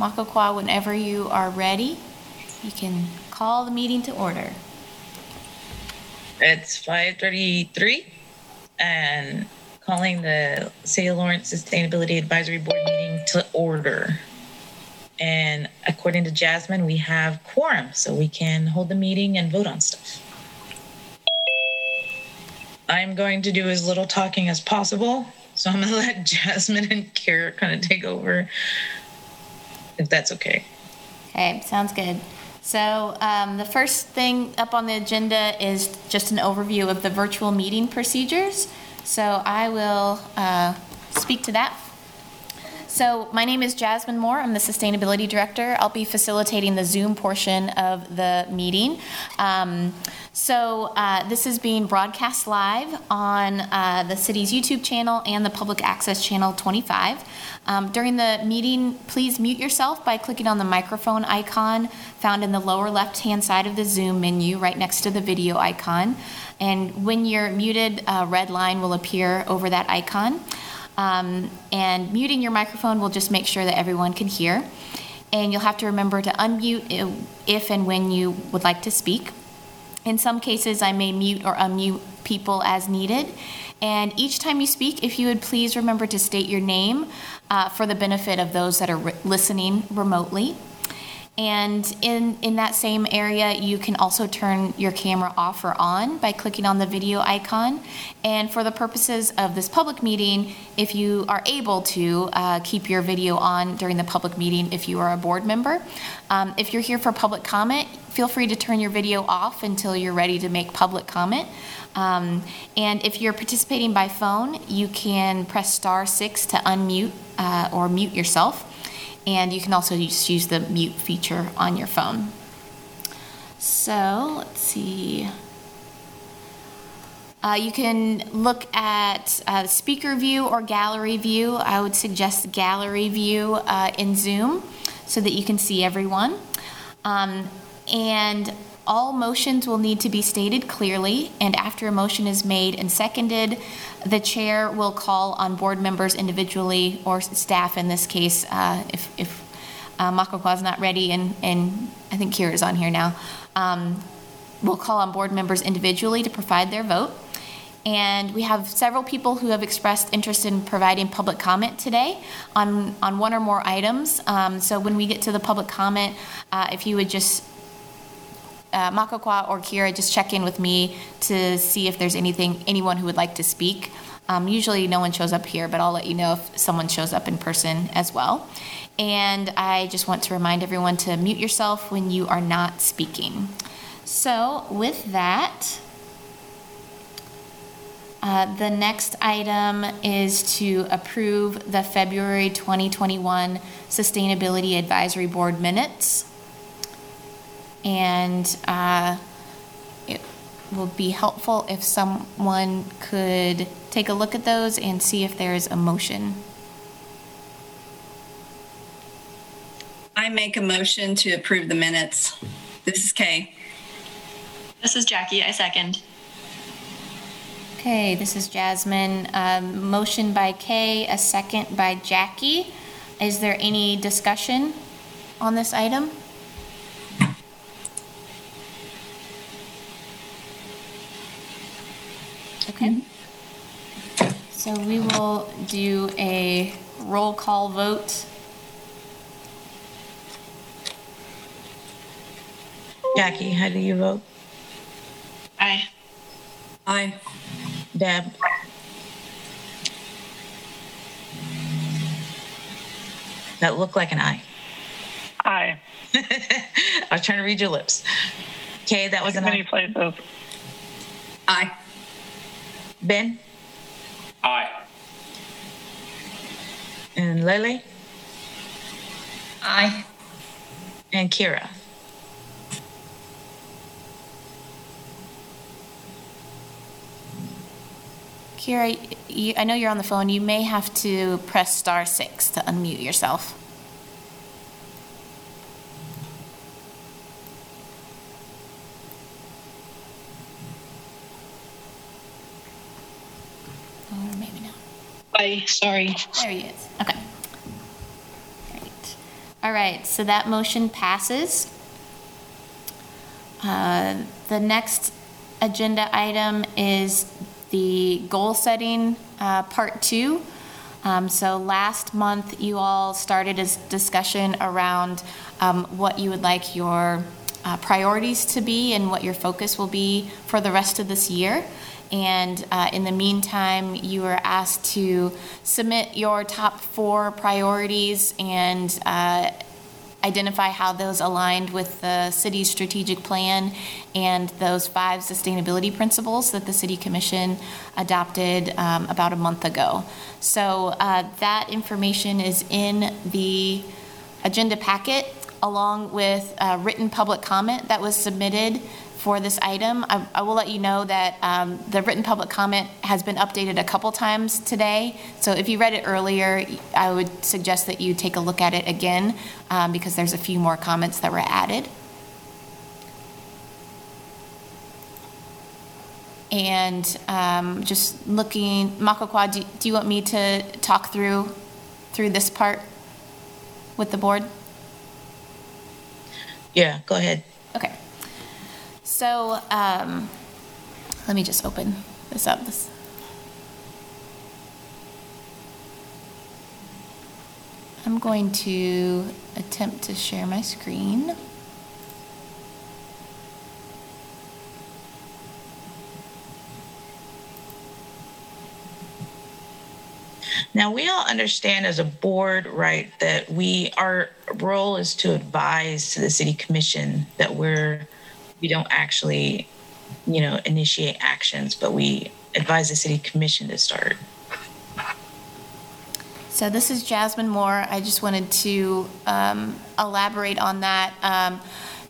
Makakwa, whenever you are ready, you can call the meeting to order. It's five thirty-three and calling the City of Lawrence Sustainability Advisory Board meeting to order. And according to Jasmine, we have quorum, so we can hold the meeting and vote on stuff. I'm going to do as little talking as possible, so I'm gonna let Jasmine and Kara kind of take over. If that's okay. Okay, sounds good. So um, the first thing up on the agenda is just an overview of the virtual meeting procedures. So I will uh, speak to that. So my name is Jasmine Moore. I'm the Sustainability Director. I'll be facilitating the Zoom portion of the meeting. Um, so uh, this is being broadcast live on uh, the city's YouTube channel and the Public Access Channel 25. Um, During the meeting, please mute yourself by clicking on the microphone icon found in the lower left-hand side of the Zoom menu, right next to the video icon. And when you're muted, a red line will appear over that icon. Um, And muting your microphone will just make sure that everyone can hear. And you'll have to remember to unmute if and when you would like to speak. In some cases, I may mute or unmute people as needed. And each time you speak, if you would please remember to state your name uh, for the benefit of those that are re- listening remotely. And in, in that same area, you can also turn your camera off or on by clicking on the video icon. And for the purposes of this public meeting, if you are able to, uh, keep your video on during the public meeting if you are a board member. Um, If you're here for public comment, feel free to turn your video off until you're ready to make public comment. Um, And if you're participating by phone, you can press star six to unmute uh, or mute yourself. And you can also just use the mute feature on your phone. So, let's see. Uh, you can look at uh, speaker view or gallery view. I would suggest gallery view uh, in Zoom so that you can see everyone. Um, and all motions will need to be stated clearly, and after a motion is made and seconded, the chair will call on board members individually or staff in this case, uh, if, if uh, Makakwa's not ready and, and I think Kira's on here now. Um, We'll call on board members individually to provide their vote. And we have several people who have expressed interest in providing public comment today on, on one or more items. Um, So when we get to the public comment, uh, if you would just, uh, Makakwa or Kira, just check in with me to see if there's anything, anyone who would like to speak. Um, Usually, no one shows up here, but I'll let you know if someone shows up in person as well. And I just want to remind everyone to mute yourself when you are not speaking. So with that, uh, the next item is to approve the February 2021 Sustainability Advisory Board minutes. And uh, it will be helpful if someone could take a look at those and see if there is a motion. I make a motion to approve the minutes. This is Kay. This is Jackie. I second. Okay, this is Jasmine. Um, Motion by Kay, a second by Jackie. Is there any discussion on this item? Okay. Mm-hmm. So we will do a roll call vote. Jackie, how do you vote? Aye. Aye. Deb? That looked like an eye. Aye. I was trying to read your lips. Okay, that was an Many eye. places. Aye. Ben Aye. and Lily Aye. and Kira. Kira, you, I know you're on the phone. You may have to press star six to unmute yourself. Or maybe not. Sorry. There he is. Okay. Great. All right, so that motion passes. Uh, The next agenda item is the goal setting, uh, part two. Um, So last month, you all started a discussion around um, what you would like your uh, priorities to be and what your focus will be for the rest of this year. And uh, in the meantime, you were asked to submit your top four priorities and uh, identify how those aligned with the city's strategic plan and those five sustainability principles that the city commission adopted um, about a month ago. So uh, that information is in the agenda packet along with uh, written public comment that was submitted for this item. I, I will let you know that um, the written public comment has been updated a couple times today. So if you read it earlier, I would suggest that you take a look at it again um, because there's a few more comments that were added. And um, just looking, Makakwa, do, do you want me to talk through through this part with the board? Yeah, go ahead. Okay. So, um, let me just open this up. This. I'm going to attempt to share my screen. Now, we all understand as a board, right, that we, our role is to advise to the city commission that we're, we don't actually, you know, initiate actions, but we advise the city commission to start. So this is Jasmine Moore. I just wanted to um, elaborate on that. Um,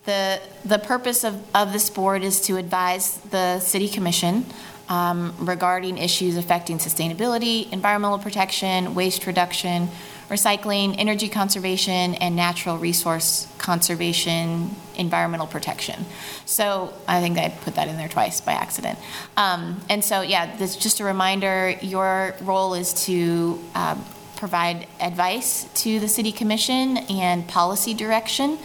The, the purpose of, of this board is to advise the city commission um, regarding issues affecting sustainability, environmental protection, waste reduction, recycling, energy conservation, and natural resource conservation, environmental protection. So I think I put that in there twice by accident. Um, And so, yeah, this, just a reminder, your role is to um, provide advice to the city commission and policy direction.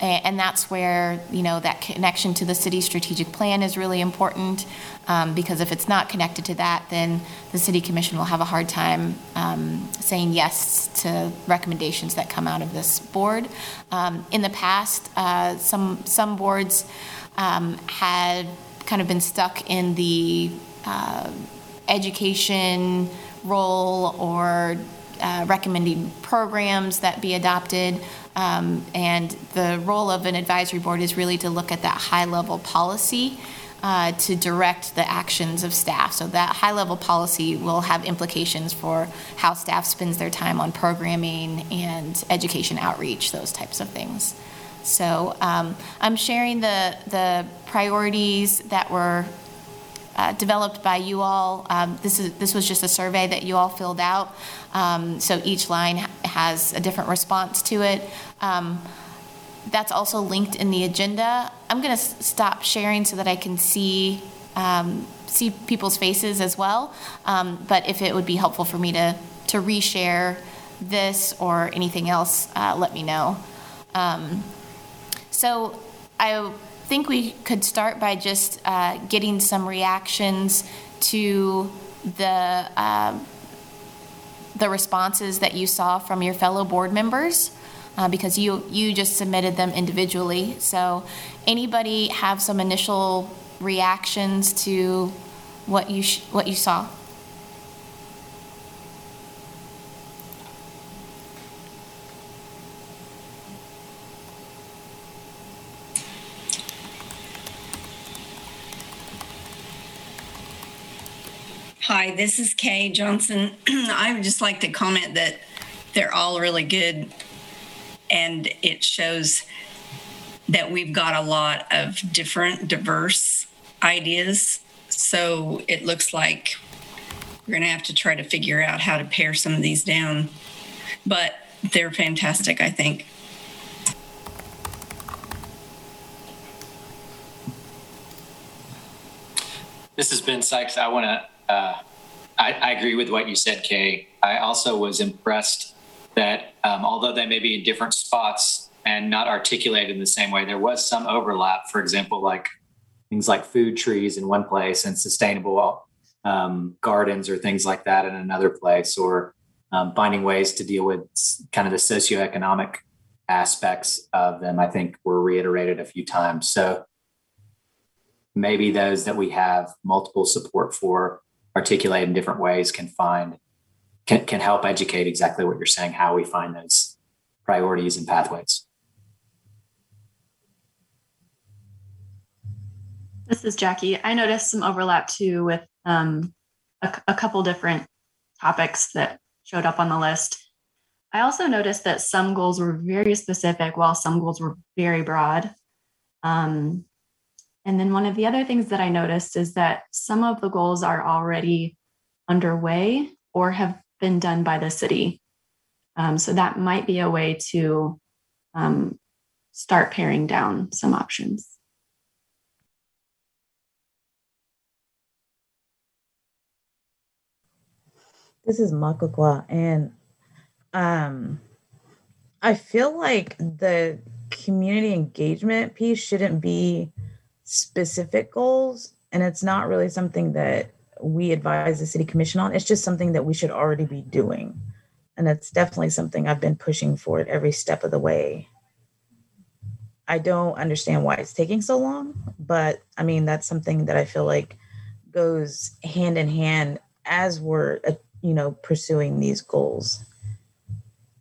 And that's where, you know, that connection to the city strategic plan is really important, um, because if it's not connected to that, then the city commission will have a hard time um, saying yes to recommendations that come out of this board. Um, In the past, uh, some, some boards um, had kind of been stuck in the uh, education role or uh, recommending programs that be adopted. Um, And the role of an advisory board is really to look at that high-level policy uh, to direct the actions of staff. So that high-level policy will have implications for how staff spends their time on programming and education outreach, those types of things. So um, I'm sharing the, the priorities that were uh, developed by you all. Um, This is, this was just a survey that you all filled out. Um, So each line has a different response to it. Um, That's also linked in the agenda. I'm going to stop sharing so that I can see, um, see people's faces as well. Um, But if it would be helpful for me to, to reshare this or anything else, uh, let me know. Um, so I think we could start by just uh, getting some reactions to the uh, the responses that you saw from your fellow board members, uh, because you you just submitted them individually. So anybody have some initial reactions to what you sh- what you saw? Hi, this is Kay Johnson. I would just like to comment that they're all really good. And it shows that we've got a lot of different, diverse ideas. So it looks like we're going to have to try to figure out how to pare some of these down. But they're fantastic, I think. This is Ben Sykes. I want to, uh, I, I agree with what you said, Kay. I also was impressed that um, although they may be in different spots and not articulated in the same way, there was some overlap. For example, like things like food trees in one place and sustainable um, gardens or things like that in another place, or um, finding ways to deal with kind of the socioeconomic aspects of them, I think were reiterated a few times. So maybe those that we have multiple support for articulate in different ways can find can, can help educate exactly what you're saying, how we find those priorities and pathways. This is Jackie. I noticed some overlap too with um, a, a couple different topics that showed up on the list. I also noticed that some goals were very specific while some goals were very broad. Um, and then one of the other things that I noticed is that some of the goals are already underway or have been done by the city. Um, so that might be a way to um, start paring down some options. This is Makakwa, and um, I feel like the community engagement piece shouldn't be specific goals, and it's not really something that we advise the city commission on. It's just something that we should already be doing, and it's definitely something I've been pushing for at every step of the way. I don't understand why it's taking so long, but I mean that's something that I feel like goes hand in hand as we're uh, you know pursuing these goals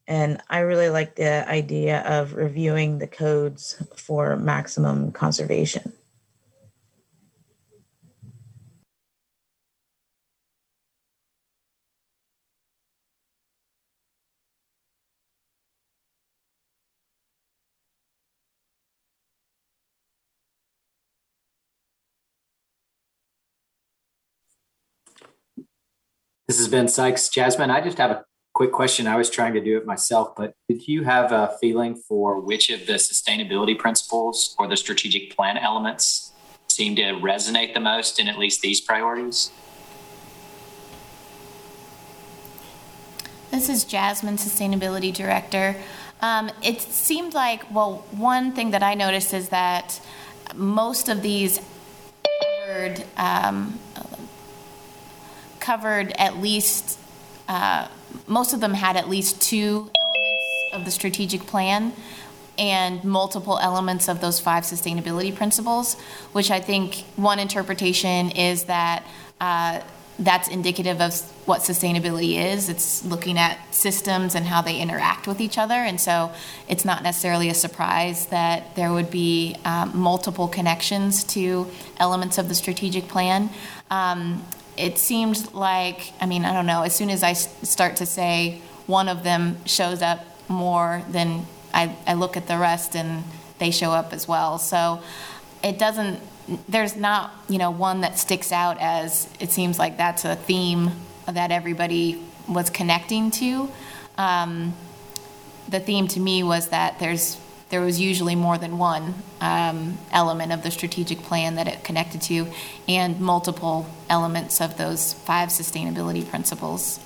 and i really like the idea of reviewing the codes for maximum conservation This has been Sykes. Jasmine, I just have a quick question. I was trying to do it myself, but did you have a feeling for which of the sustainability principles or the strategic plan elements seem to resonate the most in at least these priorities? This is Jasmine, Sustainability Director. Um, it seemed like, well, one thing that I noticed is that most of these um, covered at least, uh, most of them had at least two elements of the strategic plan and multiple elements of those five sustainability principles, which I think one interpretation is that uh, that's indicative of what sustainability is. It's looking at systems and how they interact with each other. And so it's not necessarily a surprise that there would be um, multiple connections to elements of the strategic plan. Um, it seemed like, I mean, I don't know, as soon as I start to say one of them shows up more, then I, I look at the rest and they show up as well. So it doesn't, there's not, you know, one that sticks out as it seems like that's a theme that everybody was connecting to. Um, the theme to me was that there's there was usually more than one um, element of the strategic plan that it connected to, and multiple elements of those five sustainability principles.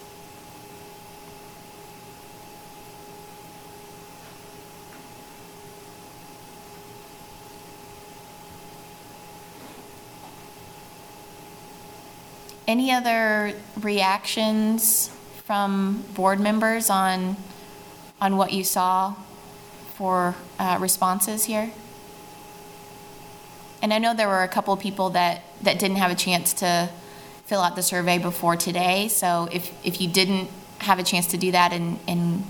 Any other reactions from board members on on what you saw for uh, responses here? And I know there were a couple people that, that didn't have a chance to fill out the survey before today. So if, if you didn't have a chance to do that and, and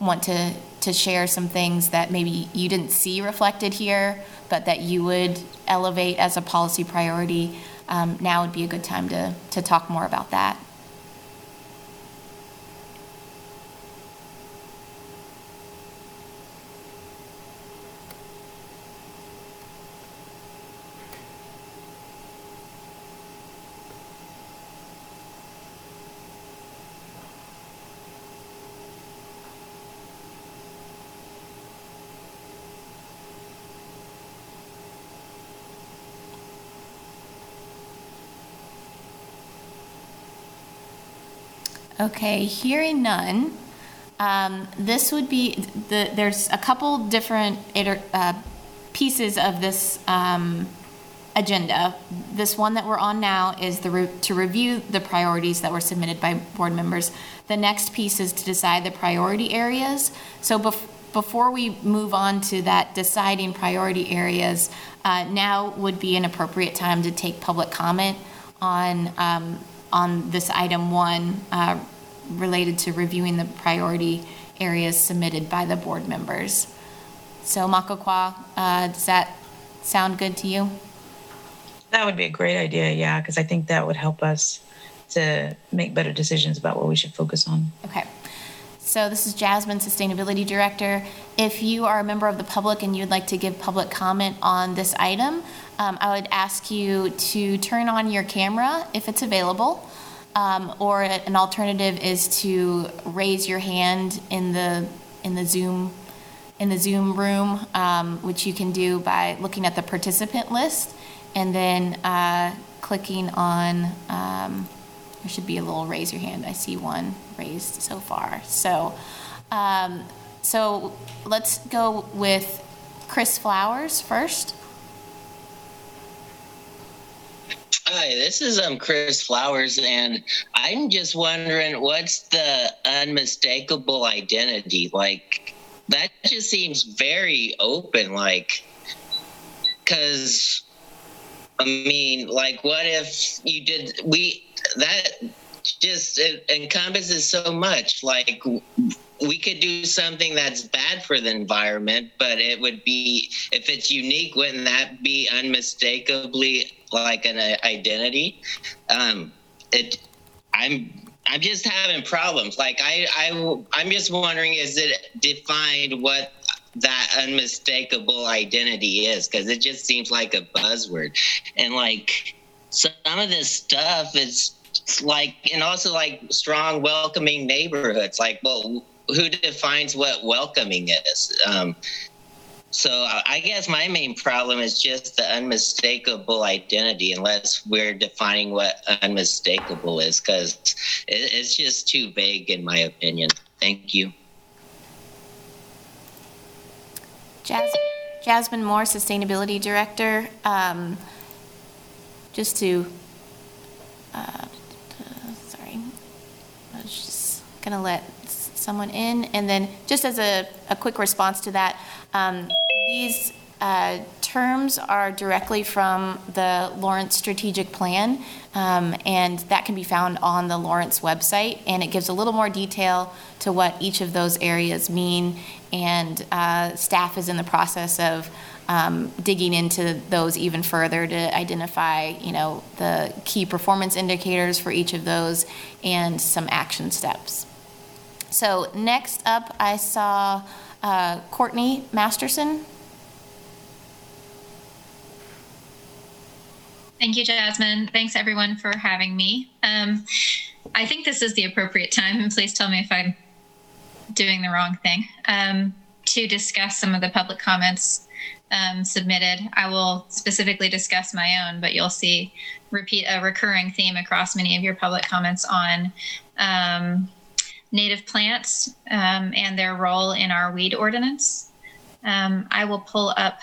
want to, to share some things that maybe you didn't see reflected here, but that you would elevate as a policy priority, um, now would be a good time to, to talk more about that. Okay, hearing none, um, this would be, the, there's a couple different iter- uh, pieces of this um, agenda. This one that we're on now is the, re- to review the priorities that were submitted by board members. The next piece is to decide the priority areas. So bef- before we move on to that deciding priority areas, uh, now would be an appropriate time to take public comment on, um, on this item one, uh, related to reviewing the priority areas submitted by the board members. So Makakwa, uh, does that sound good to you? That would be a great idea, yeah, because I think that would help us to make better decisions about what we should focus on. Okay. So this is Jasmine, Sustainability Director. If you are a member of the public and you'd like to give public comment on this item, um, I would ask you to turn on your camera if it's available. Um, or an alternative is to raise your hand in the, in the Zoom, in the Zoom room, um, which you can do by looking at the participant list and then uh, clicking on, um, there should be a little raise your hand. I see one raised so far. So, um, so let's go with Chris Flowers first. Hi, this is um Chris Flowers, and I'm just wondering what's the unmistakable identity? Like that just seems very open, like because I mean, like, what if you did we that just it encompasses so much, like we could do something that's bad for the environment, but it would be if it's unique, wouldn't that be unmistakably like an uh, identity? Um, it, I'm I'm just having problems. Like I I I'm just wondering, is it defined what that unmistakable identity is? Because it just seems like a buzzword, and like some of this stuff is like and also like strong welcoming neighborhoods. Like well who defines what welcoming is? Um, so i guess my main problem is just the unmistakable identity unless we're defining what unmistakable is because it, it's just too vague in my opinion. Thank you. Jas- Jasmine Moore, Sustainability Director. Um, just to, uh, sorry, I was just gonna let someone in, and then just as a, a quick response to that, um, these uh, terms are directly from the Lawrence Strategic Plan, um, and that can be found on the Lawrence website, and it gives a little more detail to what each of those areas mean, and uh, staff is in the process of um, digging into those even further to identify, you know, the key performance indicators for each of those and some action steps. So next up, I saw uh, Courtney Masterson. Thank you, Jasmine. Thanks, everyone, for having me. Um, I think this is the appropriate time, and please tell me if I'm doing the wrong thing, um, to discuss some of the public comments um, submitted. I will specifically discuss my own, but you'll see repeat a recurring theme across many of your public comments on um, native plants um, and their role in our weed ordinance. Um, I will pull up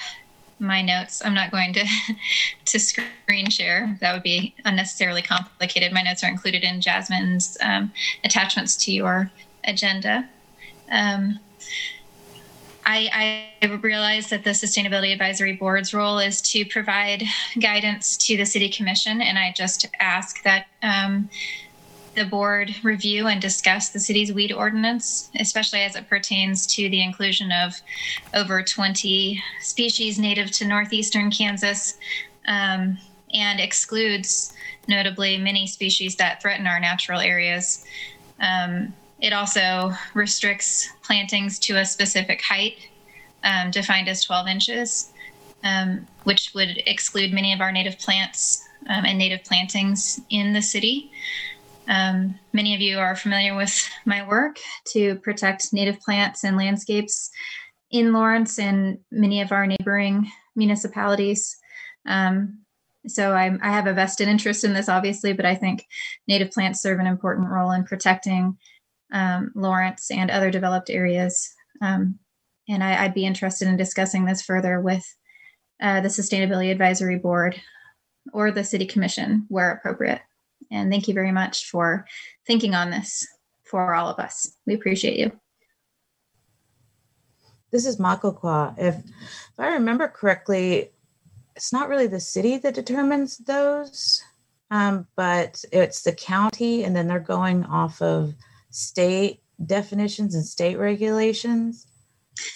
my notes. I'm not going to to screen share. That would be unnecessarily complicated. My notes are included in Jasmine's um, attachments to your agenda. Um, I, I realize that the Sustainability Advisory Board's role is to provide guidance to the City Commission, and I just ask that um, the board review and discuss the city's weed ordinance, especially as it pertains to the inclusion of over 20 species native to northeastern Kansas um, and excludes notably many species that threaten our natural areas. Um, it also restricts plantings to a specific height, um, defined as 12 inches, um, which would exclude many of our native plants um, and native plantings in the city. Um, many of you are familiar with my work to protect native plants and landscapes in Lawrence and many of our neighboring municipalities. Um, so I'm, I have a vested interest in this, obviously, but I think native plants serve an important role in protecting um, Lawrence and other developed areas. Um, and I, would be interested in discussing this further with uh, the Sustainability Advisory Board or the City Commission where appropriate. And thank you very much for thinking on this for all of us. We appreciate you. This is Makokwa. If, if I remember correctly, it's not really the city that determines those, um, but it's the county, and then they're going off of state definitions and state regulations.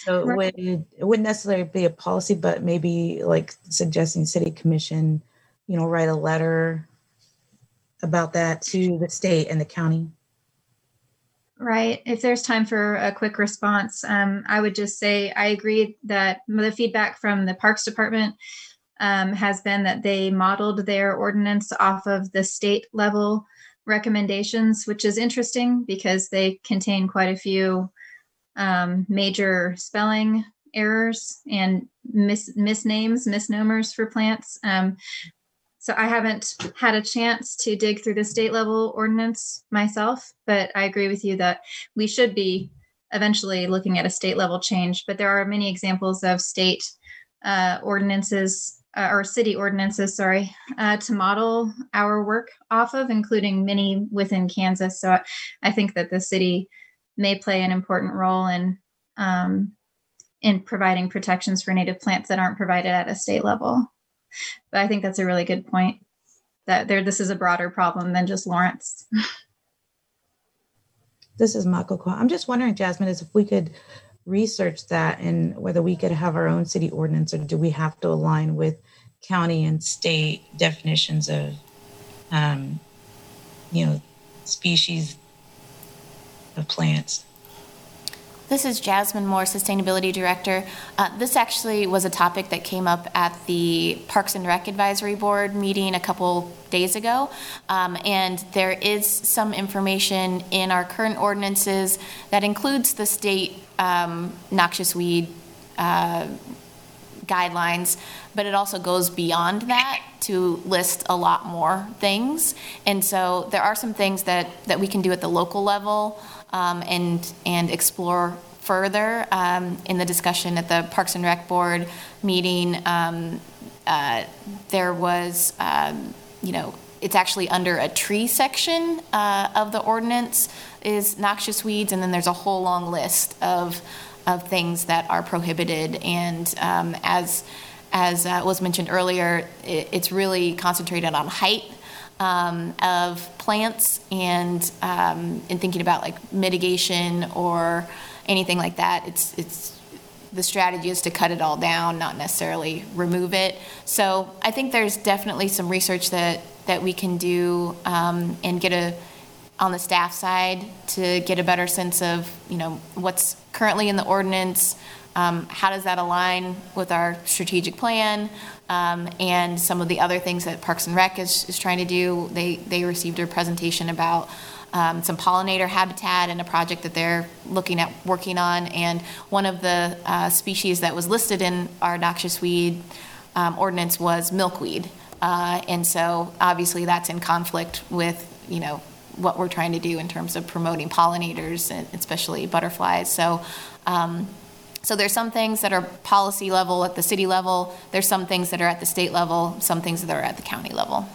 So it would it wouldn't necessarily be a policy, but maybe like suggesting city commission, you know, write a letter about that to the state and the county. Right. If there's time for a quick response, um, I would just say I agree that the feedback from the Parks Department um, has been that they modeled their ordinance off of the state level recommendations, which is interesting because they contain quite a few um, major spelling errors and mis- misnames, misnomers for plants. Um, so I haven't had a chance to dig through the state level ordinance myself, but I agree with you that we should be eventually looking at a state level change. But there are many examples of state uh, ordinances uh, or city ordinances, sorry, uh, to model our work off of, including many within Kansas. So I think that the city may play an important role in um, in providing protections for native plants that aren't provided at a state level. But I think that's a really good point. That there, this is a broader problem than just Lawrence. this is Makokwa. I'm just wondering, Jasmine, is if we could research that and whether we could have our own city ordinance or do we have to align with county and state definitions of um, you know species of plants this is Jasmine Moore, Sustainability Director. Uh, this actually was a topic that came up at the Parks and Rec Advisory Board meeting a couple days ago. Um, and there is some information in our current ordinances that includes the state um, noxious weed uh, guidelines, but it also goes beyond that to list a lot more things. And so there are some things that, that we can do at the local level um, and and explore further um, in the discussion at the Parks and Rec Board meeting. Um, uh, there was, um, you know, it's actually under a tree section uh, of the ordinance is noxious weeds, and then there's a whole long list of of things that are prohibited. And um, as as uh, was mentioned earlier, it, it's really concentrated on height um, of plants and um, in thinking about like mitigation or anything like that. It's it's the strategy is to cut it all down, not necessarily remove it. So I think there's definitely some research that that we can do um, and get a on the staff side to get a better sense of you know what's currently in the ordinance. Um, how does that align with our strategic plan? um, and some of the other things that Parks and Rec is, is trying to do. They, they received a presentation about um, some pollinator habitat and a project that they're looking at working on. And one of the uh, species that was listed in our noxious weed um, ordinance was milkweed. Uh, and so obviously that's in conflict with, you know, what we're trying to do in terms of promoting pollinators and especially butterflies. So um, so there's some things that are policy level at the city level, there's some things that are at the state level, some things that are at the county level.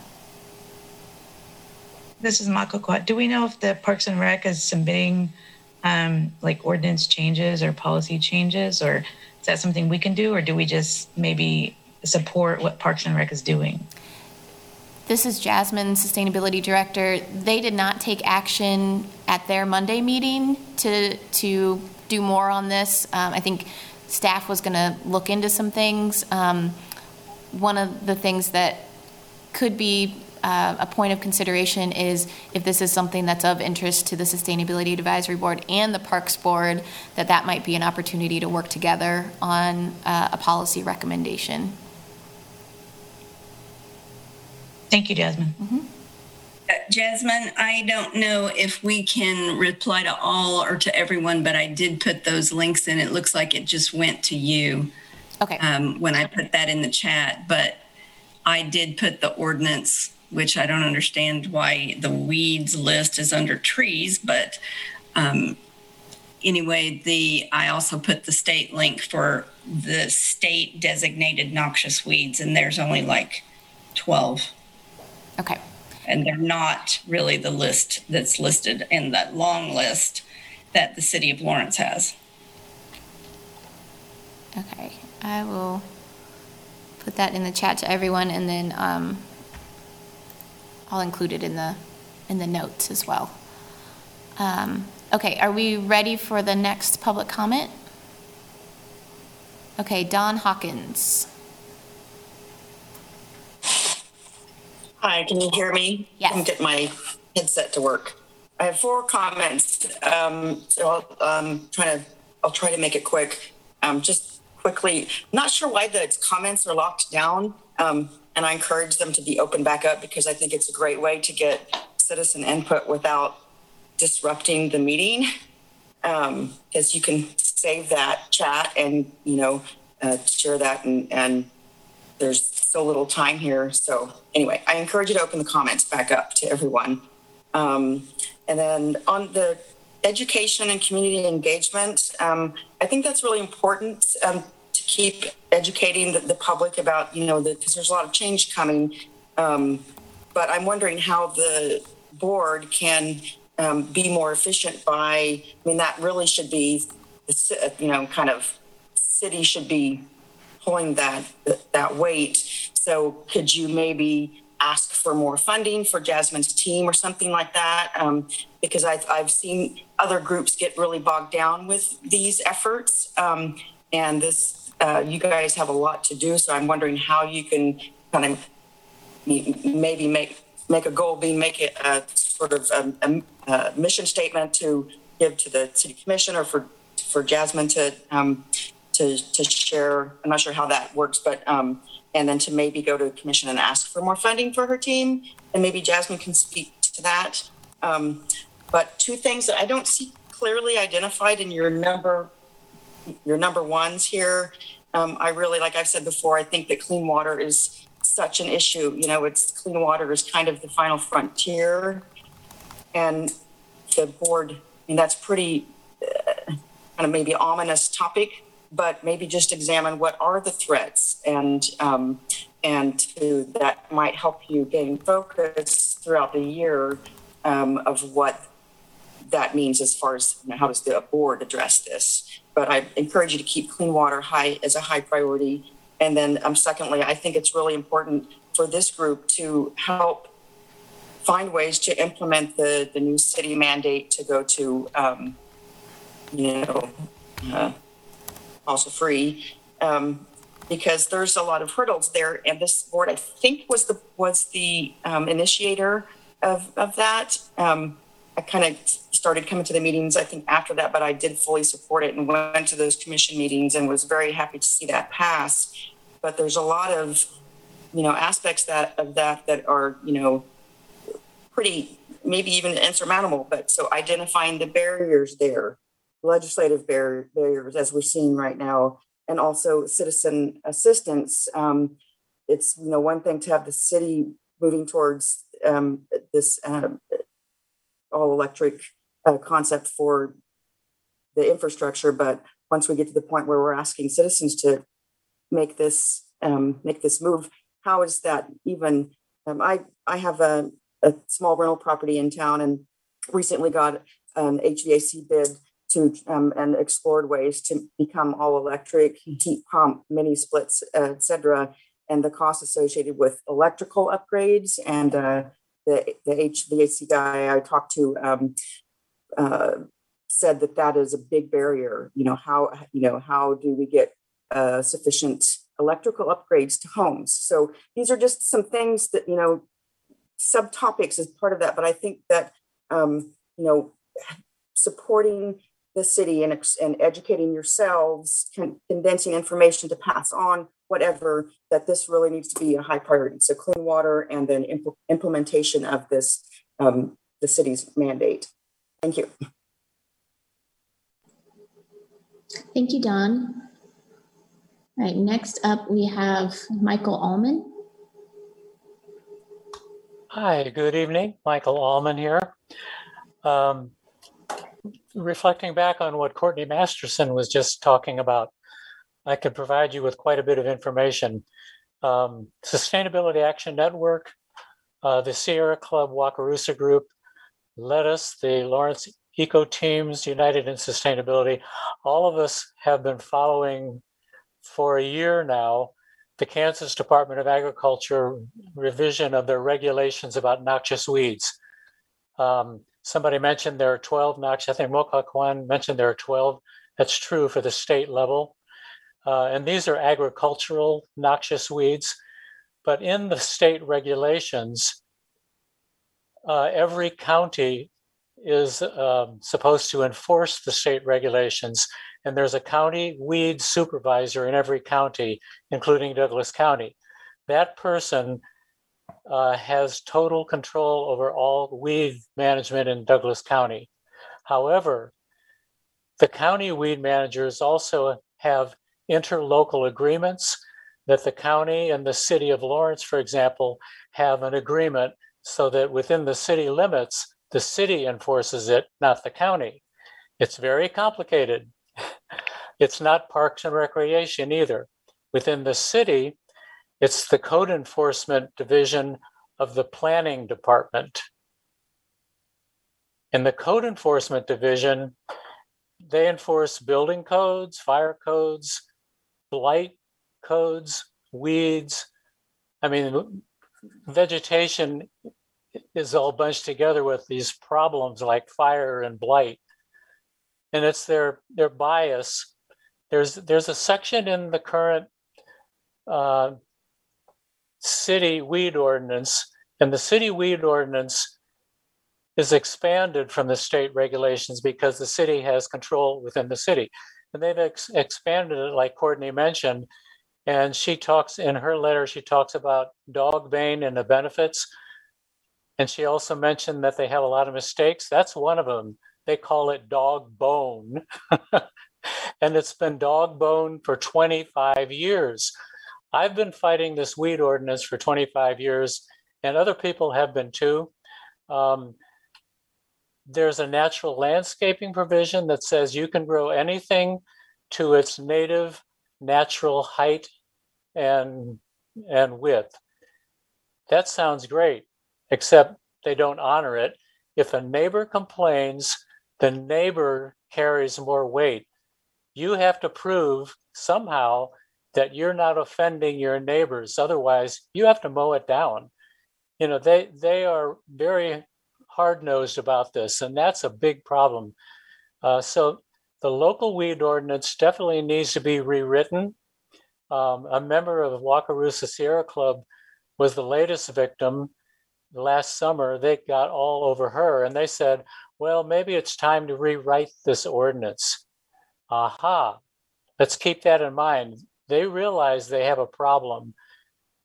This is Makokwa. Do we know if the Parks and Rec is submitting um, like ordinance changes or policy changes, or is that something we can do, or do we just maybe support what Parks and Rec is doing? This is Jasmine, Sustainability Director. They did not take action at their Monday meeting to to do more on this. Um, I think staff was going to look into some things. Um, one of the things that could be uh, a point of consideration is if this is something that's of interest to the Sustainability Advisory Board and the Parks Board, that that might be an opportunity to work together on uh, a policy recommendation. Thank you, Jasmine. Mm-hmm. Uh, Jasmine, I don't know if we can reply to all or to everyone, but I did put those links in. It looks like it just went to you Okay. um, when I put that in the chat, but I did put the ordinance, which I don't understand why the weeds list is under trees, but um, anyway, the I also put the state link for the state designated noxious weeds, and there's only like 12, Okay. and they're not really the list that's listed in that long list that the city of Lawrence has. Okay, I will put that in the chat to everyone and then um, I'll include it in the, in the notes as well. Um, Okay, are we ready for the next public comment? Okay, Don Hawkins. Hi, can you hear me? Yes. I'm getting my headset to work. I have four comments. Um, so I'll um, try to, I'll try to make it quick. Um, just quickly, not sure why the comments are locked down. Um, and I encourage them to be open back up because I think it's a great way to get citizen input without disrupting the meeting. Um, because you can save that chat and, you know, uh, share that and, and there's so little time here. So anyway, I encourage you to open the comments back up to everyone. Um, and then on the education and community engagement, um, I think that's really important um, to keep educating the, the public about, you know, because there's a lot of change coming. Um, but I'm wondering how the board can um, be more efficient by, I mean, that really should be, you know, kind of city should be pulling that that weight. So could you maybe ask for more funding for Jasmine's team or something like that? Um, because I've I've seen other groups get really bogged down with these efforts, um, and this uh, you guys have a lot to do. So I'm wondering how you can kind of maybe make make a goal be make it a sort of a, a, a mission statement to give to the city commission or for for Jasmine to um, to to share. I'm not sure how that works, but um, and then to maybe go to commission and ask for more funding for her team, and maybe Jasmine can speak to that. Um, but two things that I don't see clearly identified in your number your number ones here. Um, I really, like I've said before, I think that clean water is such an issue. You know, it's clean water is kind of the final frontier, and the board. I mean, that's pretty uh, kind of maybe ominous topic, but maybe just examine what are the threats and um, and to, that might help you gain focus throughout the year um, of what that means as far as you know, how does the board address this. But I encourage you to keep clean water high as a high priority. And then, um, secondly, I think it's really important for this group to help find ways to implement the, the new city mandate to go to, um, you know, uh, also free, um, because there's a lot of hurdles there. And this board, I think, was the was the um, initiator of of that. Um, I kind of started coming to the meetings, I think, after that, but I did fully support it and went to those commission meetings and was very happy to see that pass. But there's a lot of, you know, aspects that of that that are, you know, pretty maybe even insurmountable. But so identifying the barriers there, legislative bar- barriers as we're seeing right now, and also citizen assistance. Um, it's you know one thing to have the city moving towards um, this um, all electric uh, concept for the infrastructure, but once we get to the point where we're asking citizens to make this um, make this move, how is that even? Um, I I have a, a small rental property in town and recently got an HVAC bid to um, and explored ways to become all electric heat pump, mini splits, uh, et cetera, and the cost associated with electrical upgrades and uh, the the HVAC guy I talked to um, uh, said that that is a big barrier. You know how you know how do we get uh, sufficient electrical upgrades to homes? So these are just some things that you know subtopics as part of that. But I think that um, you know supporting the city and, and educating yourselves, con- condensing information to pass on, whatever, that this really needs to be a high priority. So clean water and then impl- implementation of this, um, the city's mandate. Thank you. Thank you, Don. All right, next up, we have Michael Allman. Hi, good evening. Michael Allman here. Um, reflecting back on what Courtney Masterson was just talking about, I could provide you with quite a bit of information. Um, Sustainability Action Network, uh, the Sierra Club Wakarusa Group, LETUS, the Lawrence Eco Teams United in Sustainability, all of us have been following for a year now the Kansas Department of Agriculture revision of their regulations about noxious weeds. Um, somebody mentioned there are 12 noxious, I think Makokwa mentioned there are 12. That's true for the state level. Uh, and these are agricultural noxious weeds. But in the state regulations, uh, every county is um, supposed to enforce the state regulations. And there's a county weed supervisor in every county, including Douglas County. That person uh, has total control over all weed management in Douglas County. However, the county weed managers also have interlocal agreements that the county and the city of Lawrence, for example, have an agreement so that within the city limits, the city enforces it, not the county. It's very complicated. it's not parks and recreation either. Within the city, it's the code enforcement division of the planning department. In the code enforcement division, they enforce building codes, fire codes, blight codes, weeds. I mean, vegetation is all bunched together with these problems like fire and blight. And it's their their bias. There's there's a section in the current uh, city weed ordinance, and the city weed ordinance is expanded from the state regulations because the city has control within the city. And they've ex- expanded it, like Courtney mentioned. And she talks in her letter, she talks about dog bane and the benefits. And she also mentioned that they have a lot of mistakes. That's one of them. They call it dog bone. and it's been dog bone for 25 years. I've been fighting this weed ordinance for 25 years, and other people have been too. Um, there's a natural landscaping provision that says you can grow anything to its native natural height and and width. That sounds great except they don't honor it. If a neighbor complains, the neighbor carries more weight. You have to prove somehow that you're not offending your neighbors. Otherwise, you have to mow it down. You know, they they are very hard nosed about this, and that's a big problem. Uh, so the local weed ordinance definitely needs to be rewritten. Um, a member of Wakarusa Sierra Club was the latest victim last summer, they got all over her and they said, well, maybe it's time to rewrite this ordinance. Aha, let's keep that in mind. They realize they have a problem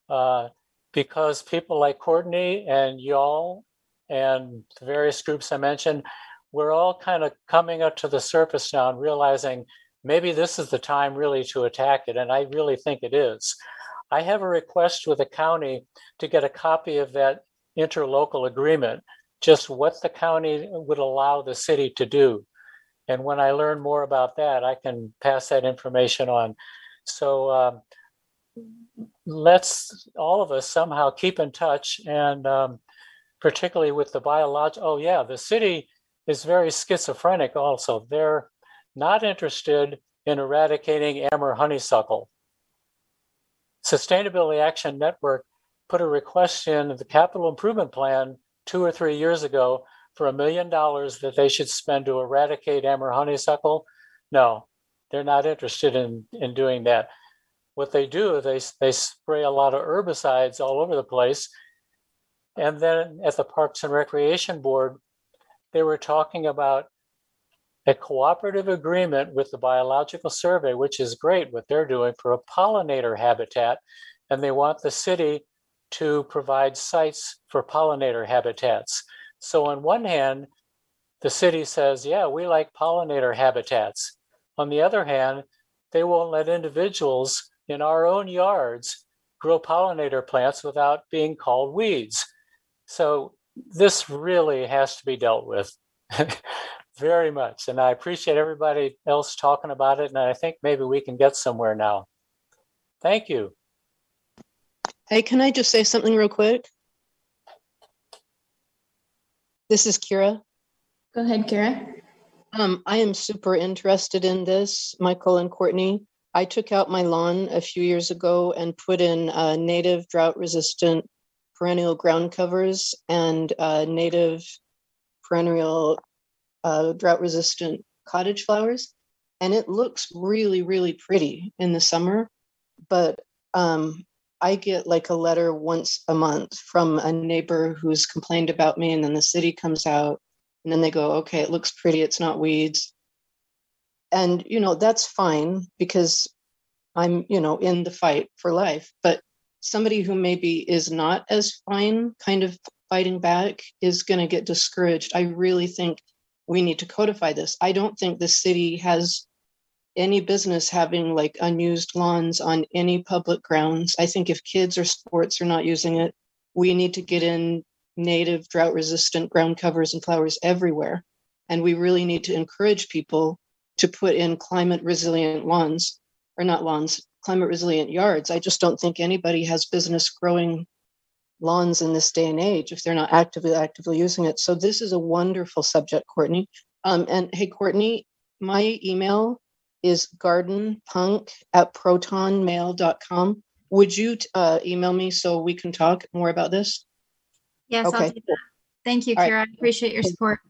uh, because people like Courtney and y'all and the various groups I mentioned, we're all kind of coming up to the surface now and realizing maybe this is the time really to attack it. And I really think it is. I have a request with the county to get a copy of that interlocal agreement, just what the county would allow the city to do. And when I learn more about that, I can pass that information on. So um, let's all of us somehow keep in touch and um, particularly with the biological, oh yeah, the city is very schizophrenic also. They're not interested in eradicating Amur honeysuckle. Sustainability Action Network put a request in the capital improvement plan two or three years ago for a million dollars that they should spend to eradicate Amur honeysuckle. No, they're not interested in, in doing that. What they do, they, they spray a lot of herbicides all over the place. And then at the Parks and Recreation Board, they were talking about a cooperative agreement with the Biological Survey, which is great what they're doing for a pollinator habitat. And they want the city to provide sites for pollinator habitats. So, on one hand, the city says, yeah, we like pollinator habitats. On the other hand, they won't let individuals in our own yards grow pollinator plants without being called weeds. So, this really has to be dealt with very much. And I appreciate everybody else talking about it. And I think maybe we can get somewhere now. Thank you. Hey, can I just say something real quick? This is Kira. Go ahead, Kara. Um, I am super interested in this, Michael and Courtney. I took out my lawn a few years ago and put in uh, native drought resistant perennial ground covers and uh, native perennial uh, drought resistant cottage flowers. And it looks really, really pretty in the summer. But um, I get like a letter once a month from a neighbor who's complained about me, and then the city comes out and then they go, okay, it looks pretty, it's not weeds. And, you know, that's fine because I'm, you know, in the fight for life. But somebody who maybe is not as fine, kind of fighting back, is going to get discouraged. I really think we need to codify this. I don't think the city has any business having like unused lawns on any public grounds. I think if kids or sports are not using it, we need to get in native drought resistant ground covers and flowers everywhere. And we really need to encourage people to put in climate resilient lawns or not lawns, climate resilient yards. I just don't think anybody has business growing lawns in this day and age if they're not actively actively using it. So this is a wonderful subject, Courtney. Um, and hey, Courtney, my email is gardenpunk at protonmail.com. Would you uh, email me so we can talk more about this? Yes, I'll Okay, do that. Thank you, All right. Kira. I appreciate your support.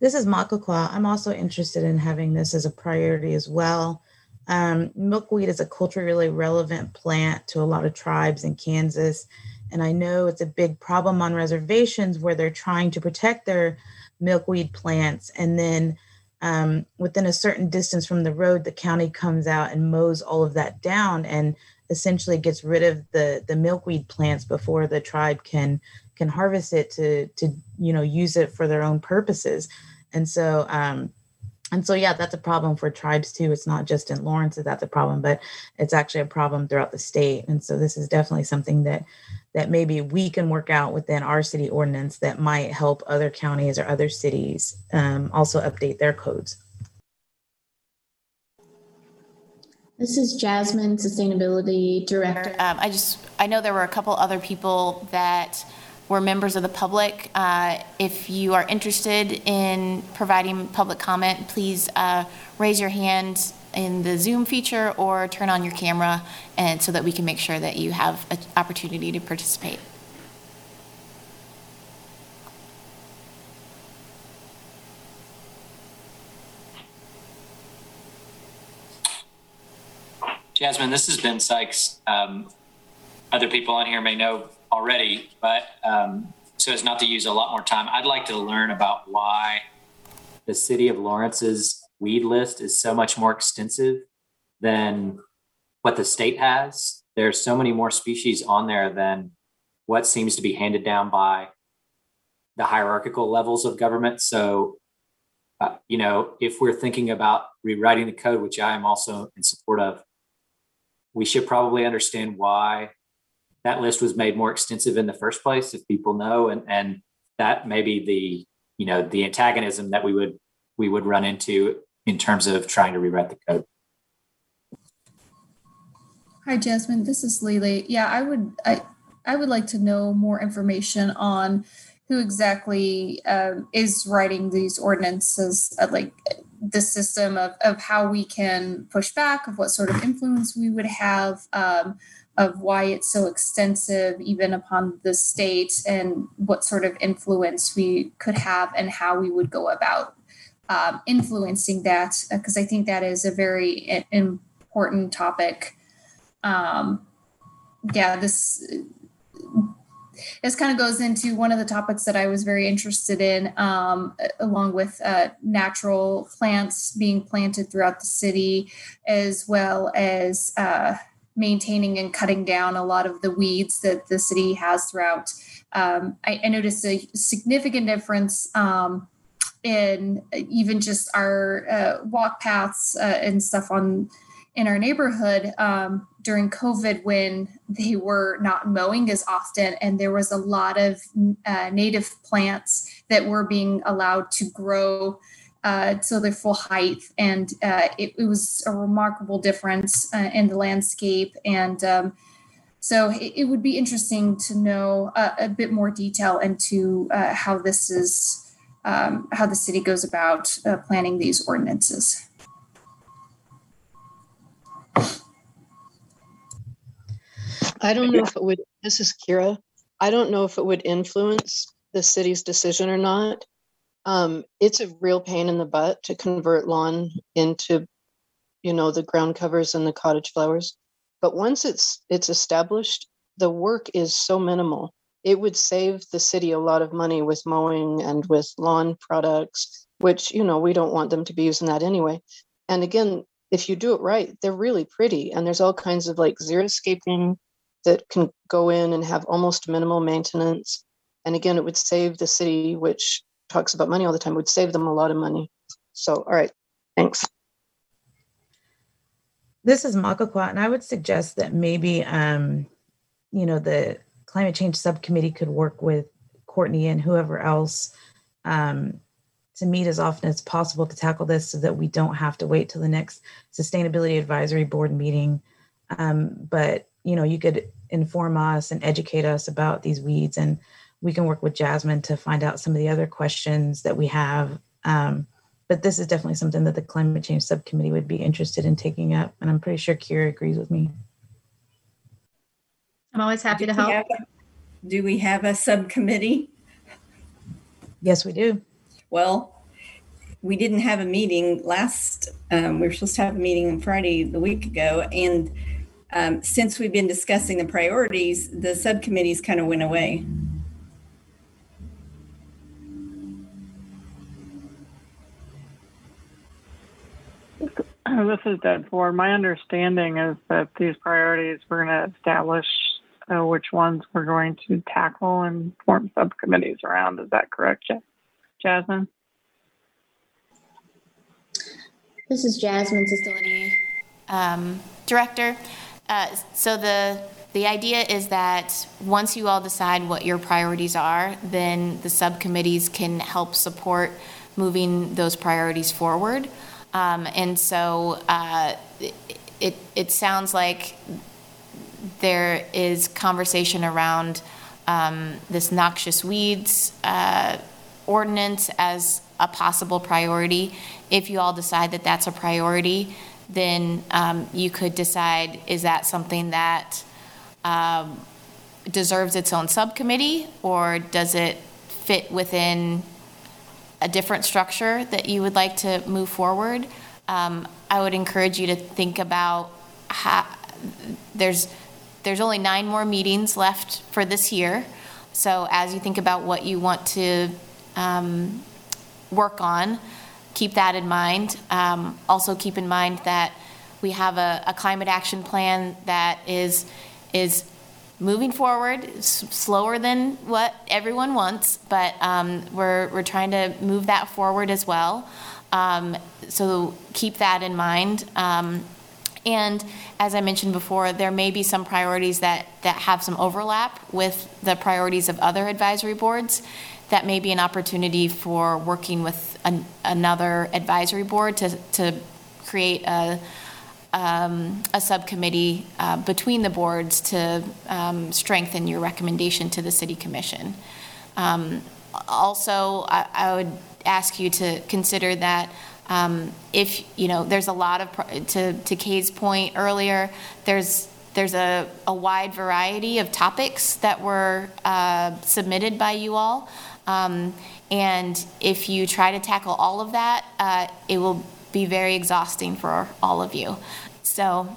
This is Makakwa. I'm also interested in having this as a priority as well. Um, milkweed is a culturally relevant plant to a lot of tribes in Kansas. And I know it's a big problem on reservations where they're trying to protect their milkweed plants. And then um, within a certain distance from the road, the county comes out and mows all of that down and essentially gets rid of the, the milkweed plants before the tribe can can harvest it to to you know use it for their own purposes. And so um and so yeah that's a problem for tribes too. It's not just in lawrence that that's a problem but it's actually a problem throughout the state. And so this is definitely something that that maybe we can work out within our city ordinance that might help other counties or other cities um, also update their codes This is Jasmine, Sustainability Director. Um, I just, I know there were a couple other people that were members of the public. Uh, If you are interested in providing public comment, please uh, raise your hand in the Zoom feature or turn on your camera and so that we can make sure that you have an opportunity to participate. Jasmine, this is Ben Sykes. Um, other people on here may know already, but um, so as not to use a lot more time, I'd like to learn about why the city of Lawrence's weed list is so much more extensive than what the state has. There's so many more species on there than what seems to be handed down by the hierarchical levels of government. So, uh, you know, if we're thinking about rewriting the code, which I am also in support of, we should probably understand why that list was made more extensive in the first place if people know and and that may be the you know the antagonism that we would we would run into in terms of trying to rewrite the code Hi, Jasmine. This is Lily. Yeah, I would I I would like to know more information on who exactly um, is writing these ordinances, uh, like the system of of how we can push back, of what sort of influence we would have, um, of why it's so extensive, even upon the state, and what sort of influence we could have, and how we would go about um, influencing that, because I think that is a very important topic. Um yeah this this kind of goes into one of the topics that i was very interested in um, along with uh, natural plants being planted throughout the city as well as uh, maintaining and cutting down a lot of the weeds that the city has throughout. Um, I, I noticed a significant difference um, in even just our uh, walk paths uh, and stuff on in our neighborhood um, during COVID when they were not mowing as often, and there was a lot of uh, native plants that were being allowed to grow uh, to their full height. And uh, it, it, was a remarkable difference uh, in the landscape. And um, so it, it, would be interesting to know a, a bit more detail into uh, how this is, um, how the city goes about uh, planning these ordinances. I don't know if it would, this is Kira. I don't know if it would influence the city's decision or not. Um, it's a real pain in the butt to convert lawn into, you know, the ground covers and the cottage flowers. But once it's it's established, the work is so minimal. It would save the city a lot of money with mowing and with lawn products, which, you know, we don't want them to be using that anyway. And again, if you do it right, they're really pretty. And there's all kinds of like xeriscaping that can go in and have almost minimal maintenance. And again, it would save the city, which talks about money all the time, would save them a lot of money. So, all right, thanks. This is Makakwa, and I would suggest that maybe, um, you know, the climate change subcommittee could work with Courtney and whoever else um, to meet as often as possible to tackle this so that we don't have to wait till the next sustainability advisory board meeting. Um, but you know, you could inform us and educate us about these weeds, and we can work with Jasmine to find out some of the other questions that we have. Um, but this is definitely something that the climate change subcommittee would be interested in taking up, and I'm pretty sure Kira agrees with me. I'm always happy to help. A, do we have a subcommittee? Yes, we do. Well, we didn't have a meeting last. Um, we were supposed to have a meeting on Friday the week ago, and um, since we've been discussing the priorities, the subcommittees kind of went away. This is Deb Ford. My understanding is that these priorities we're going to establish uh, which ones we're going to tackle and form subcommittees around. Is that correct, Jasmine? This is Jasmine, Facility um, Director. Uh, so the the idea is that once you all decide what your priorities are, then the subcommittees can help support moving those priorities forward. Um, and so uh, it, it sounds like there is conversation around um, this noxious weeds uh, ordinance as a possible priority. If you all decide that that's a priority, then um, you could decide is that something that um, deserves its own subcommittee or does it fit within a different structure that you would like to move forward? Um, I would encourage you to think about how there's there's only nine more meetings left for this year. So as you think about what you want to um, work on, keep that in mind. Um, also, keep in mind that we have a, a climate action plan that is is moving forward, s- slower than what everyone wants, but um, we're we're trying to move that forward as well. Um, so keep that in mind. Um, and as I mentioned before, there may be some priorities that, that have some overlap with the priorities of other advisory boards that may be an opportunity for working with an, another advisory board to, to create a, um, a subcommittee uh, between the boards to um, strengthen your recommendation to the city commission. Um, also, I, I, would ask you to consider that um, if you know there's a lot of to to Kay's point earlier, there's there's a, a wide variety of topics that were uh, submitted by you all. Um, and if you try to tackle all of that, uh, it will be very exhausting for all of you. So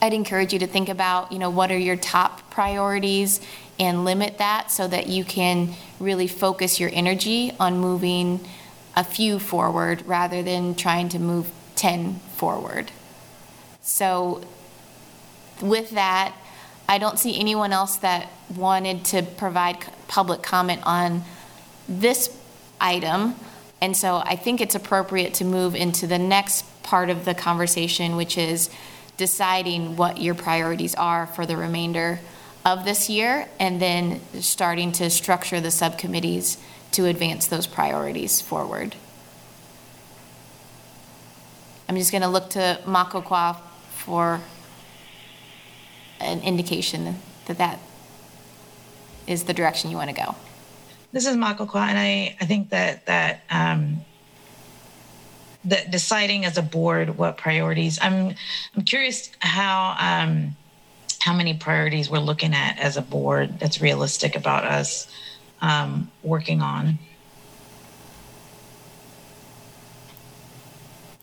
I'd encourage you to think about, you know, what are your top priorities and limit that so that you can really focus your energy on moving a few forward rather than trying to move 10 forward. So with that, I don't see anyone else that wanted to provide public comment on this item. And so I think it's appropriate to move into the next part of the conversation, which is deciding what your priorities are for the remainder of this year and then starting to structure the subcommittees to advance those priorities forward. I'm just going to look to Makokwa for an indication that that is the direction you want to go. This is Makokwa, and I, I think that that um, that deciding as a board what priorities. I'm I'm curious how um, how many priorities we're looking at as a board that's realistic about us um, working on.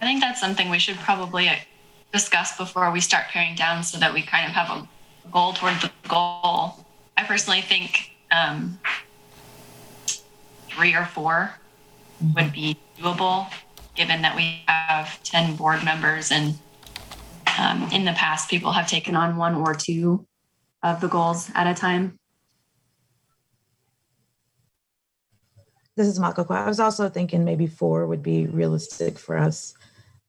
I think that's something we should probably discuss before we start paring down so that we kind of have a goal toward the goal. I personally think um, three or 4 would be doable, given that we have 10 board members and um, in the past, people have taken on one or two of the goals at a time. This is Makokwa. I was also thinking maybe four would be realistic for us.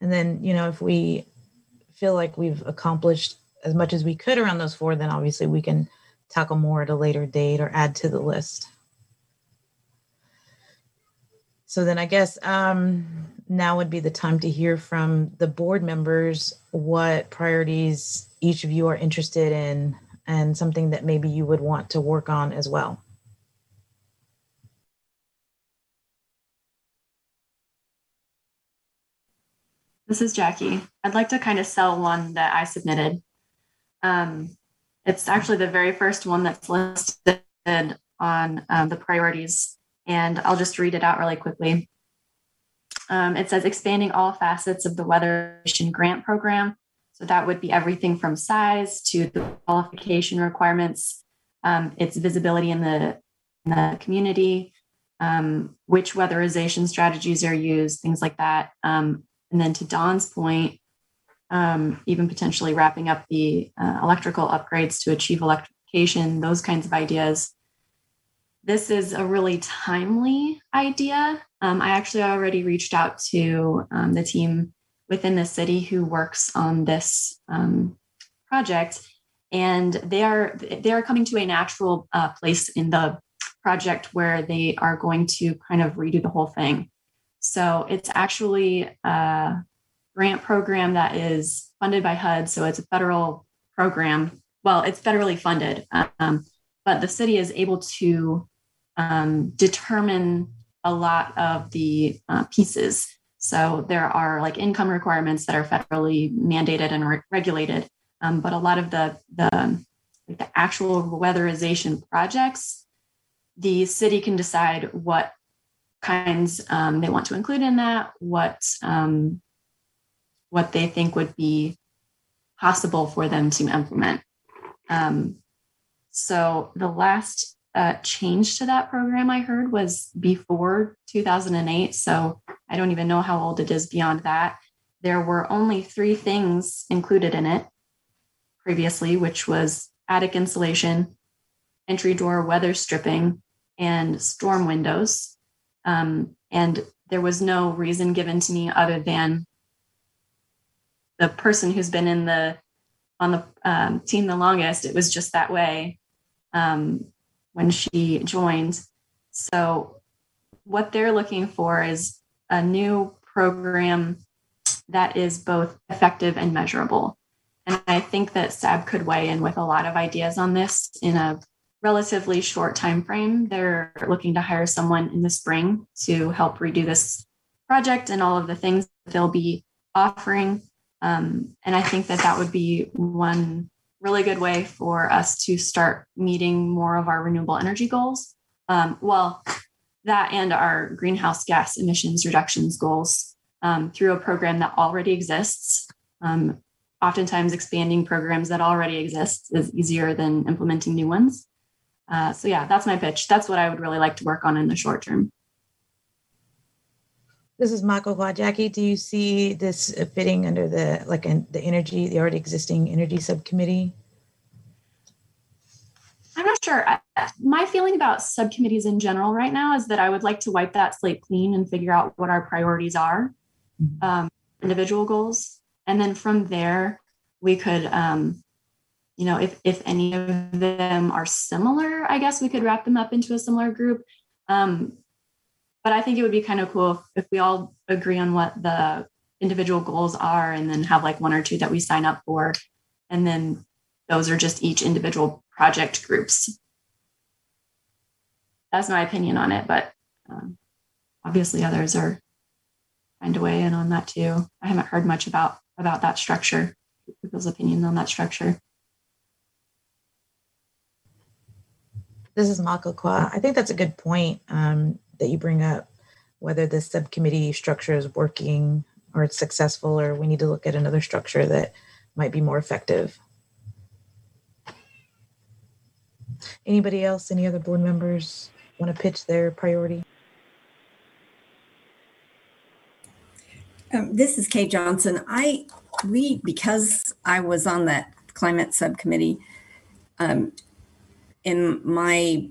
And then, you know, if we feel like we've accomplished as much as we could around those four, then obviously we can tackle more at a later date or add to the list. So then I guess um, now would be the time to hear from the board members what priorities each of you are interested in and something that maybe you would want to work on as well. This is Jackie. I'd like to kind of sell one that I submitted. Um, it's actually the very first one that's listed on um, the priorities, and I'll just read it out really quickly. Um, it says expanding all facets of the weatherization grant program. So that would be everything from size to the qualification requirements, um, its visibility in the, in the community, um, which weatherization strategies are used, things like that. Um, and then to Don's point, um, even potentially wrapping up the uh, electrical upgrades to achieve electrification, those kinds of ideas. This is a really timely idea. Um, I actually already reached out to um, the team within the city who works on this um, project, and they are they are coming to a natural uh, place in the project where they are going to kind of redo the whole thing. So it's actually a grant program that is funded by HUD. So it's a federal program. Well, it's federally funded, um, but the city is able to um, determine a lot of the uh, pieces. So there are like income requirements that are federally mandated and re- regulated, um, but a lot of the the, like the actual weatherization projects, the city can decide what kinds um, they want to include in that, what um, what they think would be possible for them to implement. Um, so the last uh, change to that program I heard was before 2008. So I don't even know how old it is beyond that. There were only three things included in it previously, which was attic insulation, entry door weather stripping, and storm windows. Um, and there was no reason given to me other than the person who's been in the on the um, team the longest. It was just that way. Um, when she joined. So, what they're looking for is a new program that is both effective and measurable. And I think that SAB could weigh in with a lot of ideas on this in a relatively short time frame. They're looking to hire someone in the spring to help redo this project and all of the things they'll be offering. Um, and I think that that would be one really good way for us to start meeting more of our renewable energy goals. Um, well, that and our greenhouse gas emissions reductions goals um, through a program that already exists. Um, oftentimes, expanding programs that already exist is easier than implementing new ones. Uh, so, yeah, that's my pitch. That's what I would really like to work on in the short term. This is Makokwa. Jackie, do you see this fitting under the like in the energy, the already existing energy subcommittee? I'm not sure. my feeling about subcommittees in general right now is that I would like to wipe that slate clean and figure out what our priorities are, mm-hmm. um, individual goals, and then from there we could, um, you know, if if any of them are similar, I guess we could wrap them up into a similar group. Um, but I think it would be kind of cool if, if we all agree on what the individual goals are and then have like one or two that we sign up for. And then those are just each individual project groups. That's my opinion on it, but um, obviously others are trying to weigh in on that too. I haven't heard much about about that structure, people's opinions on that structure. This is Makakwa. I think that's a good point um, that you bring up, whether the subcommittee structure is working or it's successful, or we need to look at another structure that might be more effective. Anybody else, any other board members want to pitch their priority? Um, this is Kay Johnson. I we because I was on that climate subcommittee. Um, in my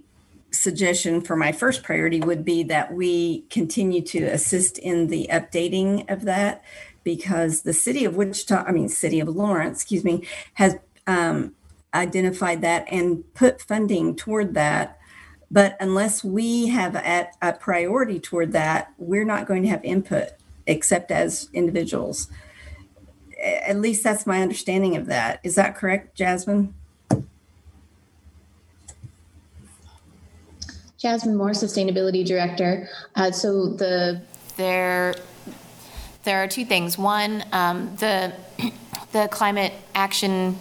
suggestion for my first priority would be that we continue to assist in the updating of that because the city of Wichita, I mean, city of Lawrence, excuse me, has um, identified that and put funding toward that. But unless we have a, a priority toward that, we're not going to have input except as individuals. At least that's my understanding of that. Is that correct, Jasmine? Jasmine Moore, Sustainability Director. Uh, so the there there are two things. One, um, the the climate action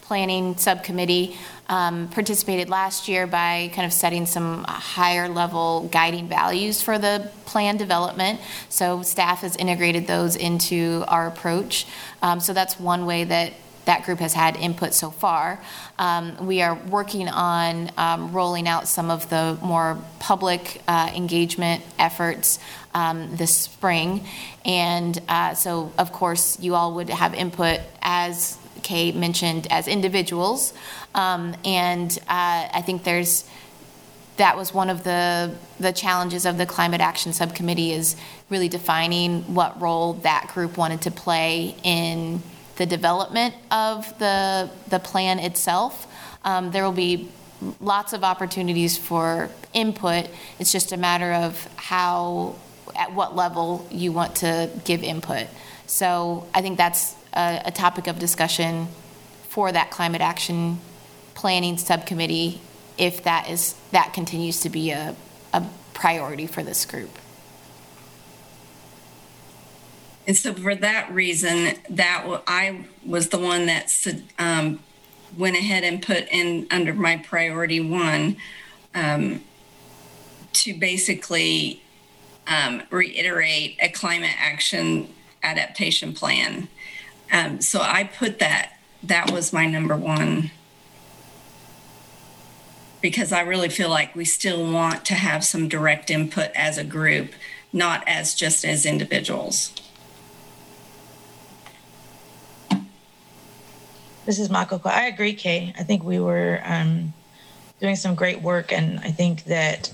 planning subcommittee um, participated last year by kind of setting some higher level guiding values for the plan development. So staff has integrated those into our approach. Um, so that's one way that that group has had input so far. Um, we are working on um, rolling out some of the more public uh, engagement efforts um, this spring. And uh, so, of course, you all would have input as Kay mentioned as individuals. Um, and uh, I think there's that was one of the the challenges of the climate action subcommittee is really defining what role that group wanted to play in the development of the the plan itself. Um, there will be lots of opportunities for input. It's just a matter of how at what level you want to give input. So I think that's a, a topic of discussion for that climate action planning subcommittee if that is that continues to be a, a priority for this group. And so for that reason, that I was the one that um, went ahead and put in under my priority one um, to basically um, reiterate a climate action adaptation plan. Um, so I put that, that was my number one because I really feel like we still want to have some direct input as a group, not as just as individuals. This is Makokwa. I agree, Kay. I think we were um, doing some great work, and I think that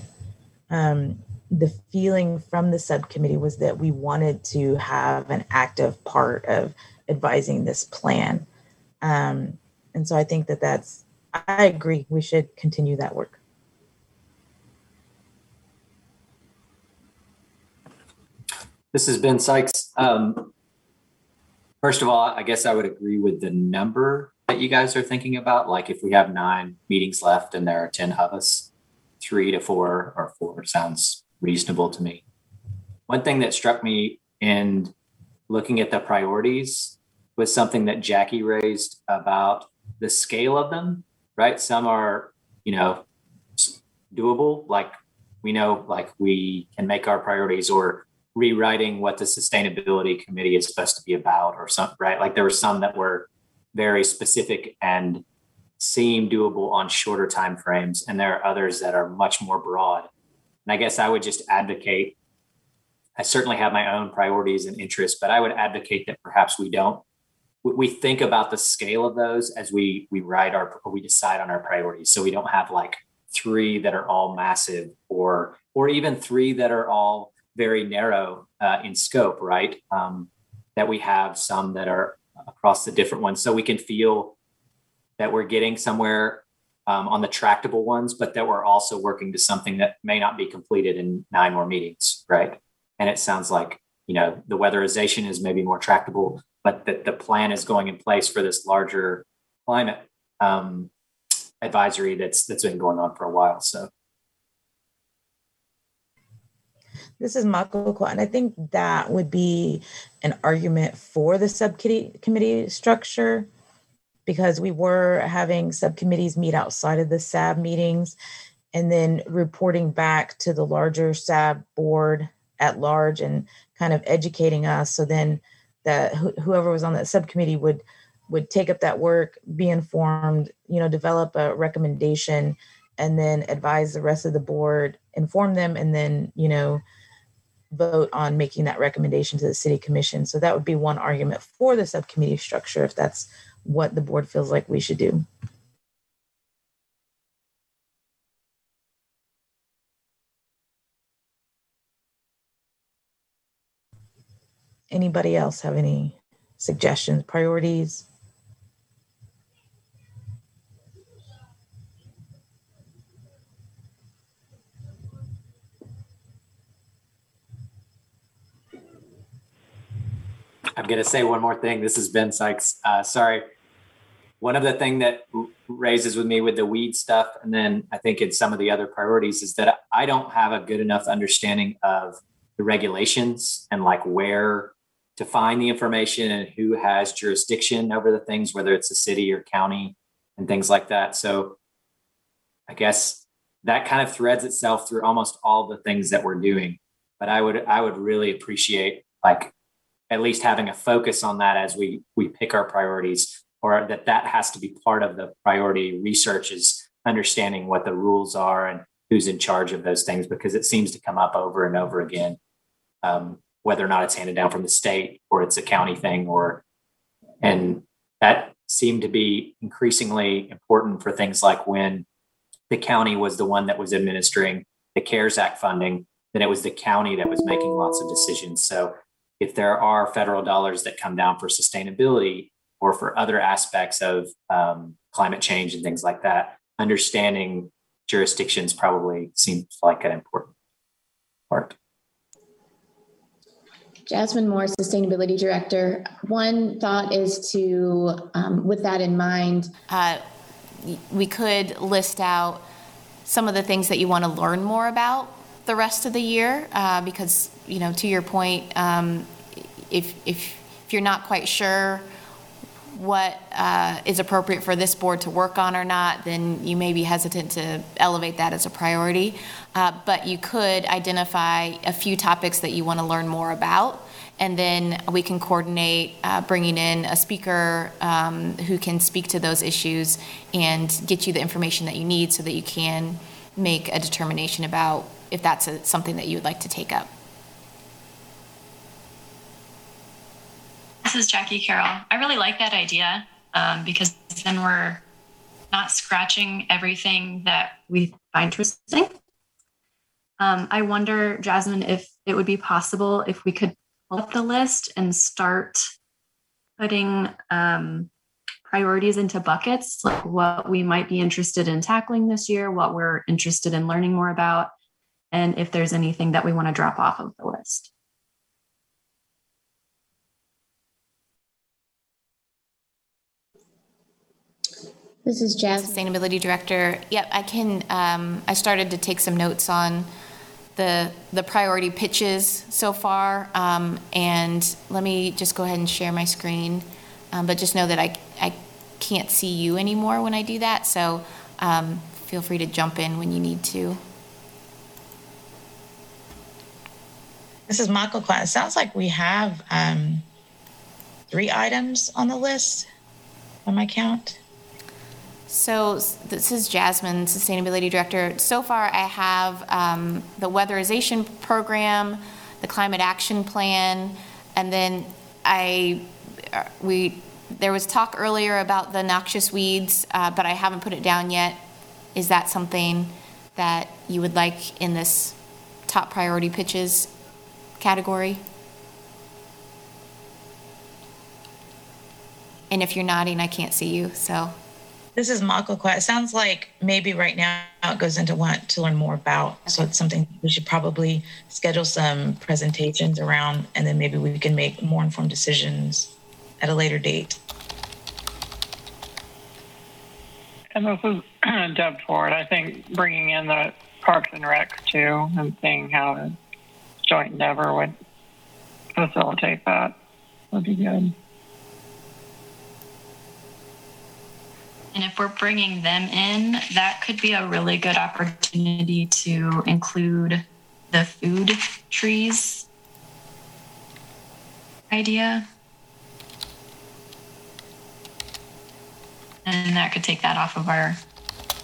um, the feeling from the subcommittee was that we wanted to have an active part of advising this plan. Um, and so I think that that's, I agree, we should continue that work. This has been Sykes. Um, first of all, I guess I would agree with the number that you guys are thinking about. Like if we have nine meetings left and there are 10 of us, three to four or four sounds reasonable to me. One thing that struck me in looking at the priorities was something that Jackie raised about the scale of them, right? Some are, you know, doable, like we know, like we can make our priorities or rewriting what the sustainability committee is supposed to be about or something, right? Like there were some that were very specific and seem doable on shorter time frames and there are others that are much more broad and i guess i would just advocate i certainly have my own priorities and interests but i would advocate that perhaps we don't we think about the scale of those as we we write our we decide on our priorities so we don't have like three that are all massive or or even three that are all very narrow uh, in scope right um, that we have some that are across the different ones so we can feel that we're getting somewhere um, on the tractable ones, but that we're also working to something that may not be completed in nine more meetings, right? And it sounds like, you know, the weatherization is maybe more tractable, but that the plan is going in place for this larger climate um, advisory that's that's been going on for a while. So This is Quat, and I think that would be an argument for the subcommittee committee structure because we were having subcommittees meet outside of the SAB meetings and then reporting back to the larger SAB board at large and kind of educating us. So then that whoever was on that subcommittee would would take up that work, be informed, you know, develop a recommendation, and then advise the rest of the board, inform them, and then you know vote on making that recommendation to the city commission. So that would be one argument for the subcommittee structure if that's what the board feels like we should do. Anybody else have any suggestions, priorities? I'm going to say one more thing. This is Ben Sykes. Uh, sorry. One of the thing that raises with me with the weed stuff, and then I think in some of the other priorities, is that I don't have a good enough understanding of the regulations and like where to find the information and who has jurisdiction over the things, whether it's a city or county and things like that. So I guess that kind of threads itself through almost all the things that we're doing. But I would I would really appreciate like at least having a focus on that as we we pick our priorities or that that has to be part of the priority research is understanding what the rules are and who's in charge of those things because it seems to come up over and over again um, whether or not it's handed down from the state or it's a county thing or and that seemed to be increasingly important for things like when the county was the one that was administering the cares act funding then it was the county that was making lots of decisions. So if there are federal dollars that come down for sustainability or for other aspects of um, climate change and things like that, understanding jurisdictions probably seems like an important part. Jasmine Moore, Sustainability Director. One thought is to, um, with that in mind, uh, we could list out some of the things that you want to learn more about the rest of the year uh, because you know to your point um, if, if if you're not quite sure what uh, is appropriate for this board to work on or not then you may be hesitant to elevate that as a priority uh, but you could identify a few topics that you want to learn more about and then we can coordinate uh, bringing in a speaker um, who can speak to those issues and get you the information that you need so that you can make a determination about if that's a, something that you would like to take up. This is Jackie Carroll. I really like that idea um, because then we're not scratching everything that we find interesting. Um, I wonder, Jasmine, if it would be possible if we could pull up the list and start putting um, priorities into buckets, like what we might be interested in tackling this year, what we're interested in learning more about, and if there's anything that we want to drop off of the list. This is Jasmine. Sustainability Director. Yep, I can, um, I started to take some notes on the, the priority pitches so far. Um, and let me just go ahead and share my screen. Um, but just know that I, I can't see you anymore when I do that. So um, feel free to jump in when you need to. This is Michael Klein. It sounds like we have um, three items on the list on my count. So this is Jasmine, Sustainability Director. So far, I have um, the weatherization program, the climate action plan, and then I uh, we there was talk earlier about the noxious weeds, uh, but I haven't put it down yet. Is that something that you would like in this top priority pitches category? And if you're nodding, I can't see you, so This is Makokwa. It sounds like maybe right now it goes into want to learn more about. So it's something we should probably schedule some presentations around, and then maybe we can make more informed decisions at a later date. And this is Deb Ford. I think bringing in the Parks and Rec too and seeing how a joint endeavor would facilitate that would be good. And if we're bringing them in, that could be a really good opportunity to include the food trees idea. And that could take that off of our,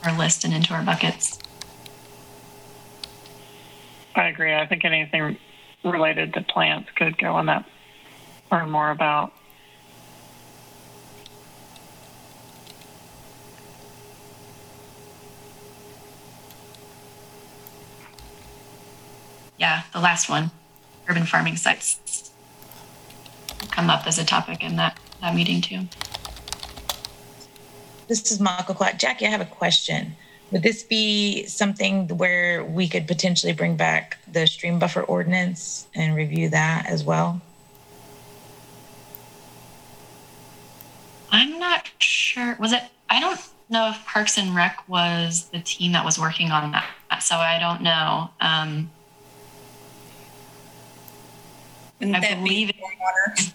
our list and into our buckets. I agree. I think anything related to plants could go on that. Learn more about. Yeah, the last one, urban farming sites, come up as a topic in that, that meeting too. This is Makokwa. Jackie, I have a question. Would this be something where we could potentially bring back the stream buffer ordinance and review that as well? I'm not sure. Was it? I don't know if Parks and Rec was the team that was working on that, so I don't know. Um, Wouldn't I that believe be stormwater?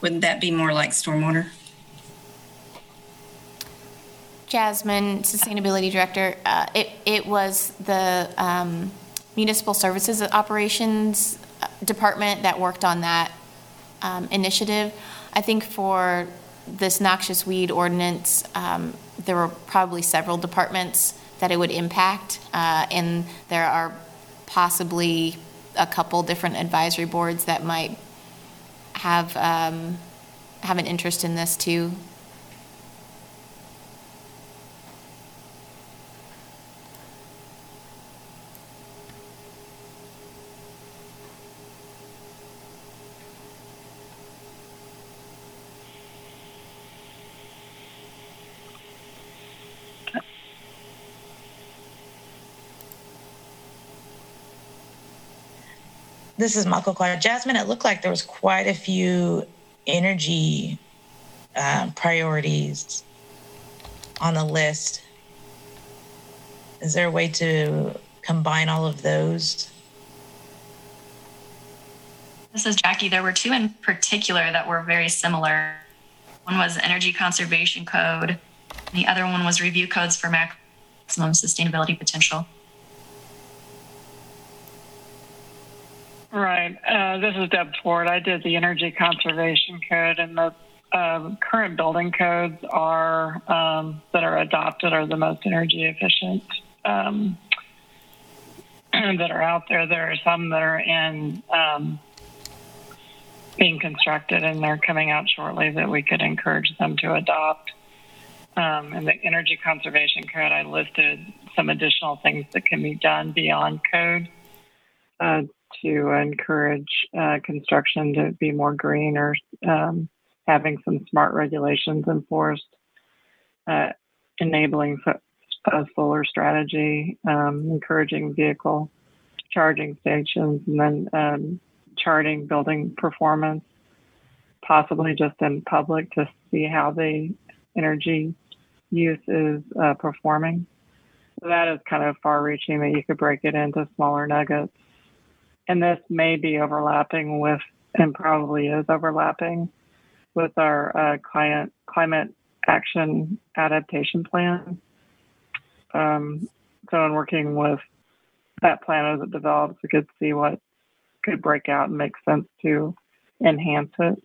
Wouldn't that be more like stormwater? Jasmine, Sustainability Director, uh, it, it was the um, Municipal Services Operations uh, Department that worked on that um, initiative. I think for this noxious weed ordinance, um, there were probably several departments that it would impact, uh, and there are possibly a couple different advisory boards that might have, um, have an interest in this too. This is Michael Makokwa. Jasmine, it looked like there was quite a few energy um, priorities on the list. Is there a way to combine all of those? This is Jackie. There were two in particular that were very similar. One was Energy Conservation Code, the other one was Review Codes for Maximum Sustainability Potential. Right. Uh, this is Deb Ford. I did the energy conservation code, and the um, current building codes are um, that are adopted are the most energy efficient um, that are out there. There are some that are in um, being constructed, and they're coming out shortly that we could encourage them to adopt. Um, in the energy conservation code, I listed some additional things that can be done beyond code. Uh, to encourage uh, construction to be more green or um, having some smart regulations enforced, uh, enabling a solar strategy, um, encouraging vehicle charging stations, and then um, charting building performance, possibly just in public to see how the energy use is uh, performing. That is kind of far reaching that you could break it into smaller nuggets and this may be overlapping with, and probably is overlapping with our uh, client climate action adaptation plan. Um, so, in working with that plan as it develops, we could see what could break out and make sense to enhance it.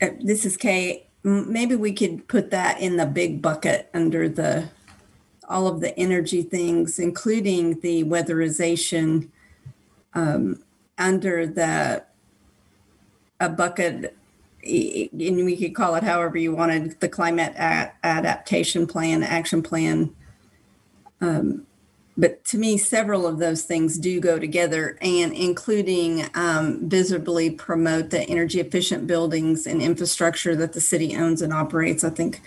Uh, this is Kay. Maybe we could put that in the big bucket under the all of the energy things, including the weatherization um, under the a bucket, and we could call it however you wanted, the climate adaptation plan, action plan. Um, but to me, several of those things do go together, and including um, visibly promote the energy efficient buildings and infrastructure that the city owns and operates. I think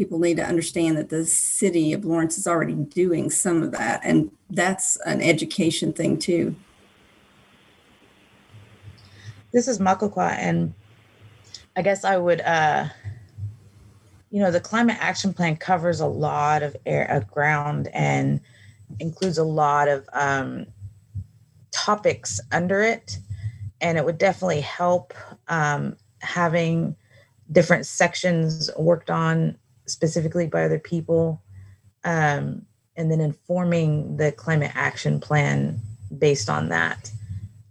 people need to understand that the city of Lawrence is already doing some of that, and that's an education thing too. This is Makokwa, and I guess I would, uh, you know, the climate action plan covers a lot of air, of ground, and includes a lot of um, topics under it, and it would definitely help um, having different sections worked on specifically by other people, um, and then informing the climate action plan based on that.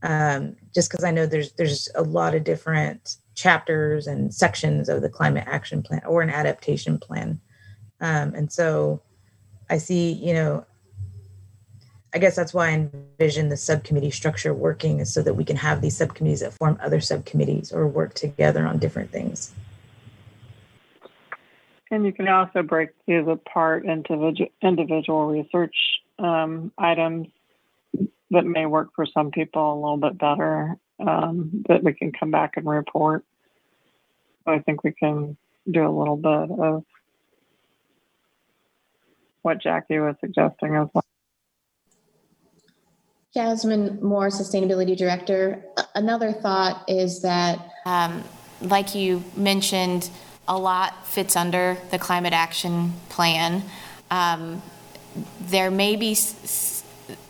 Um, just because I know there's there's a lot of different chapters and sections of the climate action plan or an adaptation plan, um, and so I see you know. I guess that's why I envision the subcommittee structure working is so that we can have these subcommittees that form other subcommittees or work together on different things. And you can also break these apart into individual, research um, items that may work for some people a little bit better um, that we can come back and report. I think we can do a little bit of what Jackie was suggesting as well. Jasmine Moore, Sustainability Director. Another thought is that, um, like you mentioned, a lot fits under the climate action plan. Um, there may be,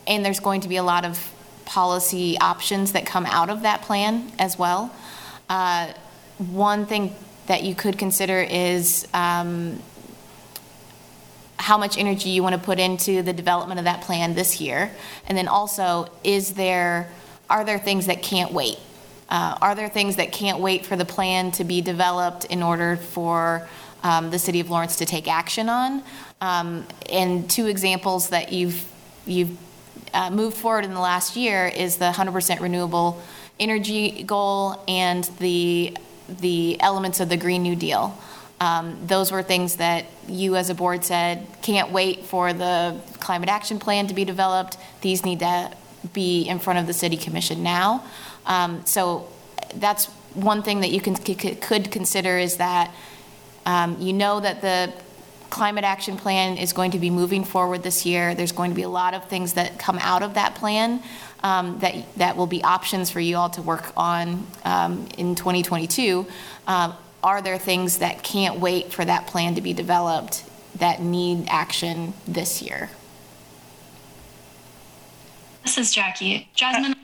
and there's going to be a lot of policy options that come out of that plan as well. Uh, one thing that you could consider is um, how much energy you want to put into the development of that plan this year, and then also, is there are there things that can't wait? Uh, are there things that can't wait for the plan to be developed in order for um, the city of Lawrence to take action on? Um, and two examples that you've you've uh, moved forward in the last year is the 100% renewable energy goal and the the elements of the Green New Deal. Um, those were things that you as a board said can't wait for the climate action plan to be developed. These need to be in front of the city commission now. Um, so that's one thing that you can could consider is that um, you know that the climate action plan is going to be moving forward this year. There's going to be a lot of things that come out of that plan um, that that will be options for you all to work on um, in 2022. Um, are there things that can't wait for that plan to be developed that need action this year? This is Jackie. Jasmine,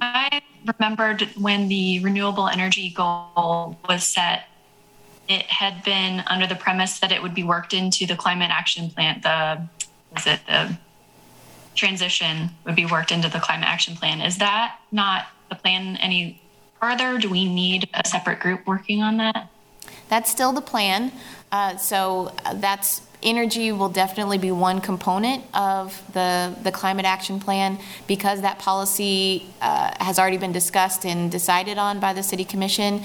I remembered when the renewable energy goal was set, it had been under the premise that it would be worked into the climate action plan. The was it the transition would be worked into the climate action plan. Is that not the plan any further? Do we need a separate group working on that? That's still the plan. Uh, so uh, that's energy will definitely be one component of the, the climate action plan because that policy uh, has already been discussed and decided on by the city commission.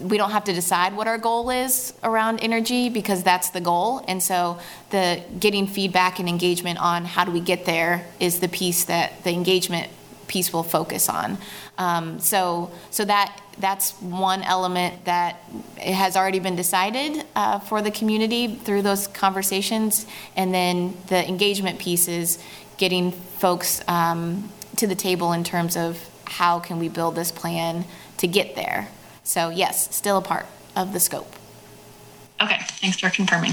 We don't have to decide what our goal is around energy because that's the goal. And so the getting feedback and engagement on how do we get there is the piece that the engagement piece will focus on. Um, so so that that's one element that has already been decided uh, for the community through those conversations. And then the engagement pieces, getting folks um, to the table in terms of how can we build this plan to get there. So yes, still a part of the scope. Okay, thanks for confirming.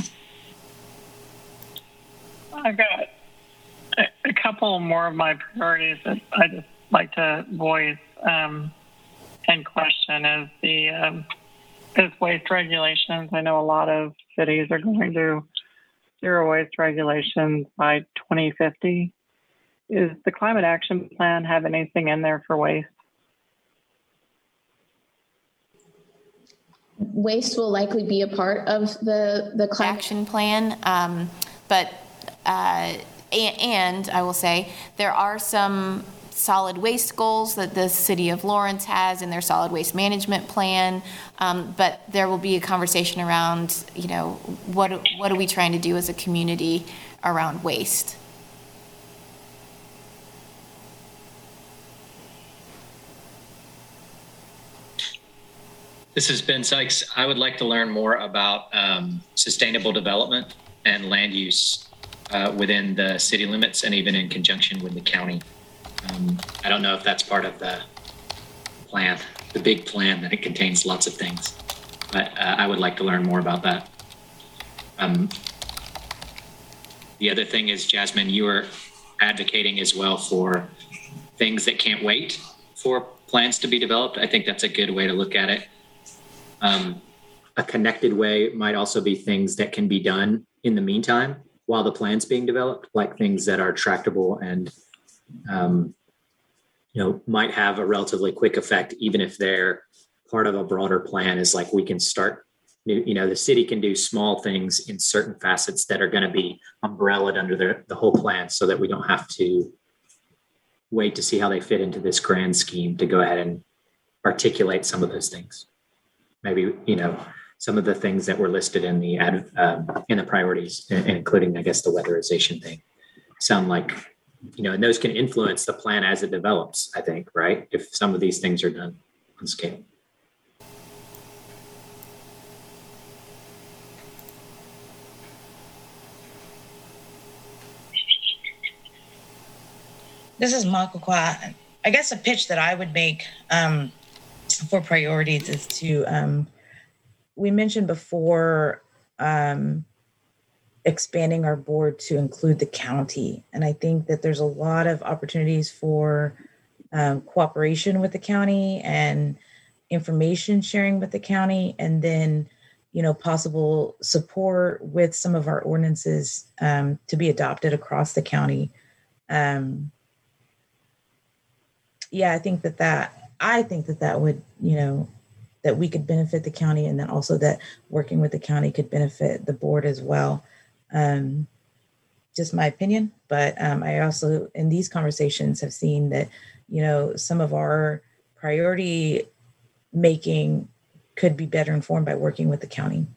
I've got a, a couple more of my priorities that I just like to voice. Um, and question is the um, is waste regulations. I know a lot of cities are going to zero waste regulations by 2050. Is the climate action plan have anything in there for waste? Waste will likely be a part of the the climate action plan, um, but uh, and, and I will say there are some solid waste goals that the city of Lawrence has in their solid waste management plan. Um, but there will be a conversation around, you know, what what are we trying to do as a community around waste. This is Ben Sykes. I would like to learn more about um, sustainable development and land use uh, within the city limits and even in conjunction with the county. Um, I don't know if that's part of the plan, the big plan that it contains lots of things, but uh, I would like to learn more about that. Um, the other thing is, Jasmine, you are advocating as well for things that can't wait for plans to be developed. I think that's a good way to look at it. Um, a connected way might also be things that can be done in the meantime while the plan's being developed, like things that are tractable and um, you know might have a relatively quick effect, even if they're part of a broader plan. Is like we can start. new, You know, the city can do small things in certain facets that are going to be umbrellaed under the, the whole plan, so that we don't have to wait to see how they fit into this grand scheme to go ahead and articulate some of those things maybe you know some of the things that were listed in the ad, um, in the priorities, including I guess the weatherization thing, sound like you know, and those can influence the plan as it develops. I think right if some of these things are done on scale. This is Makokwa. I guess a pitch that I would make um, for priorities is to um, we mentioned before um, expanding our board to include the county and i think that there's a lot of opportunities for um, cooperation with the county and information sharing with the county and then you know possible support with some of our ordinances um, to be adopted across the county um, yeah i think that that I think that that would, you know, that we could benefit the county and then also that working with the county could benefit the board as well. Um, just my opinion, but um, I also in these conversations have seen that, you know, some of our priority making could be better informed by working with the county.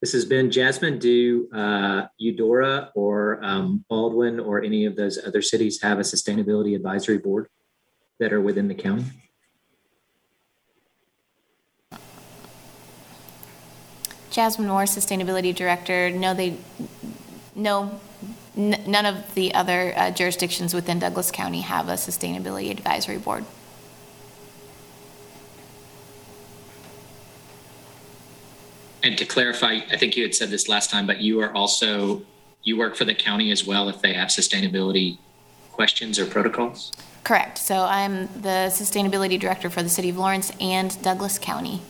This has been Jasmine. Do uh, Eudora or um, Baldwin or any of those other cities have a sustainability advisory board that are within the county? Jasmine Moore, Sustainability Director. No, they, no, n- none of the other uh, jurisdictions within Douglas County have a Sustainability Advisory Board. And to clarify, I think you had said this last time, but you are also, you work for the county as well if they have sustainability questions or protocols? Correct. So I'm the Sustainability Director for the City of Lawrence and Douglas County.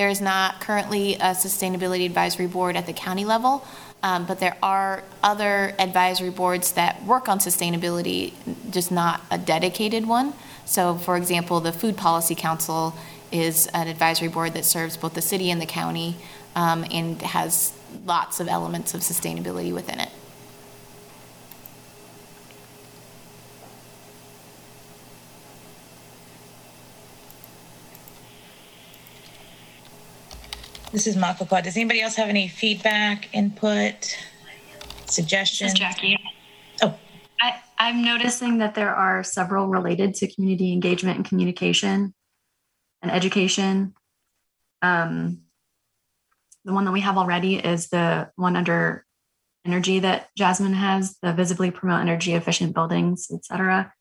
There is not currently a Sustainability Advisory Board at the county level, um, but there are other advisory boards that work on sustainability, just not a dedicated one. So, for example, the Food Policy Council is an advisory board that serves both the city and the county um, and has lots of elements of sustainability within it. This is Makokwa. Does anybody else have any feedback, input, suggestions? This is Jackie. Oh. I, I'm noticing that there are several related to community engagement and communication and education. Um, the one that we have already is the one under energy that Jasmine has, the visibly promote energy efficient buildings, etc.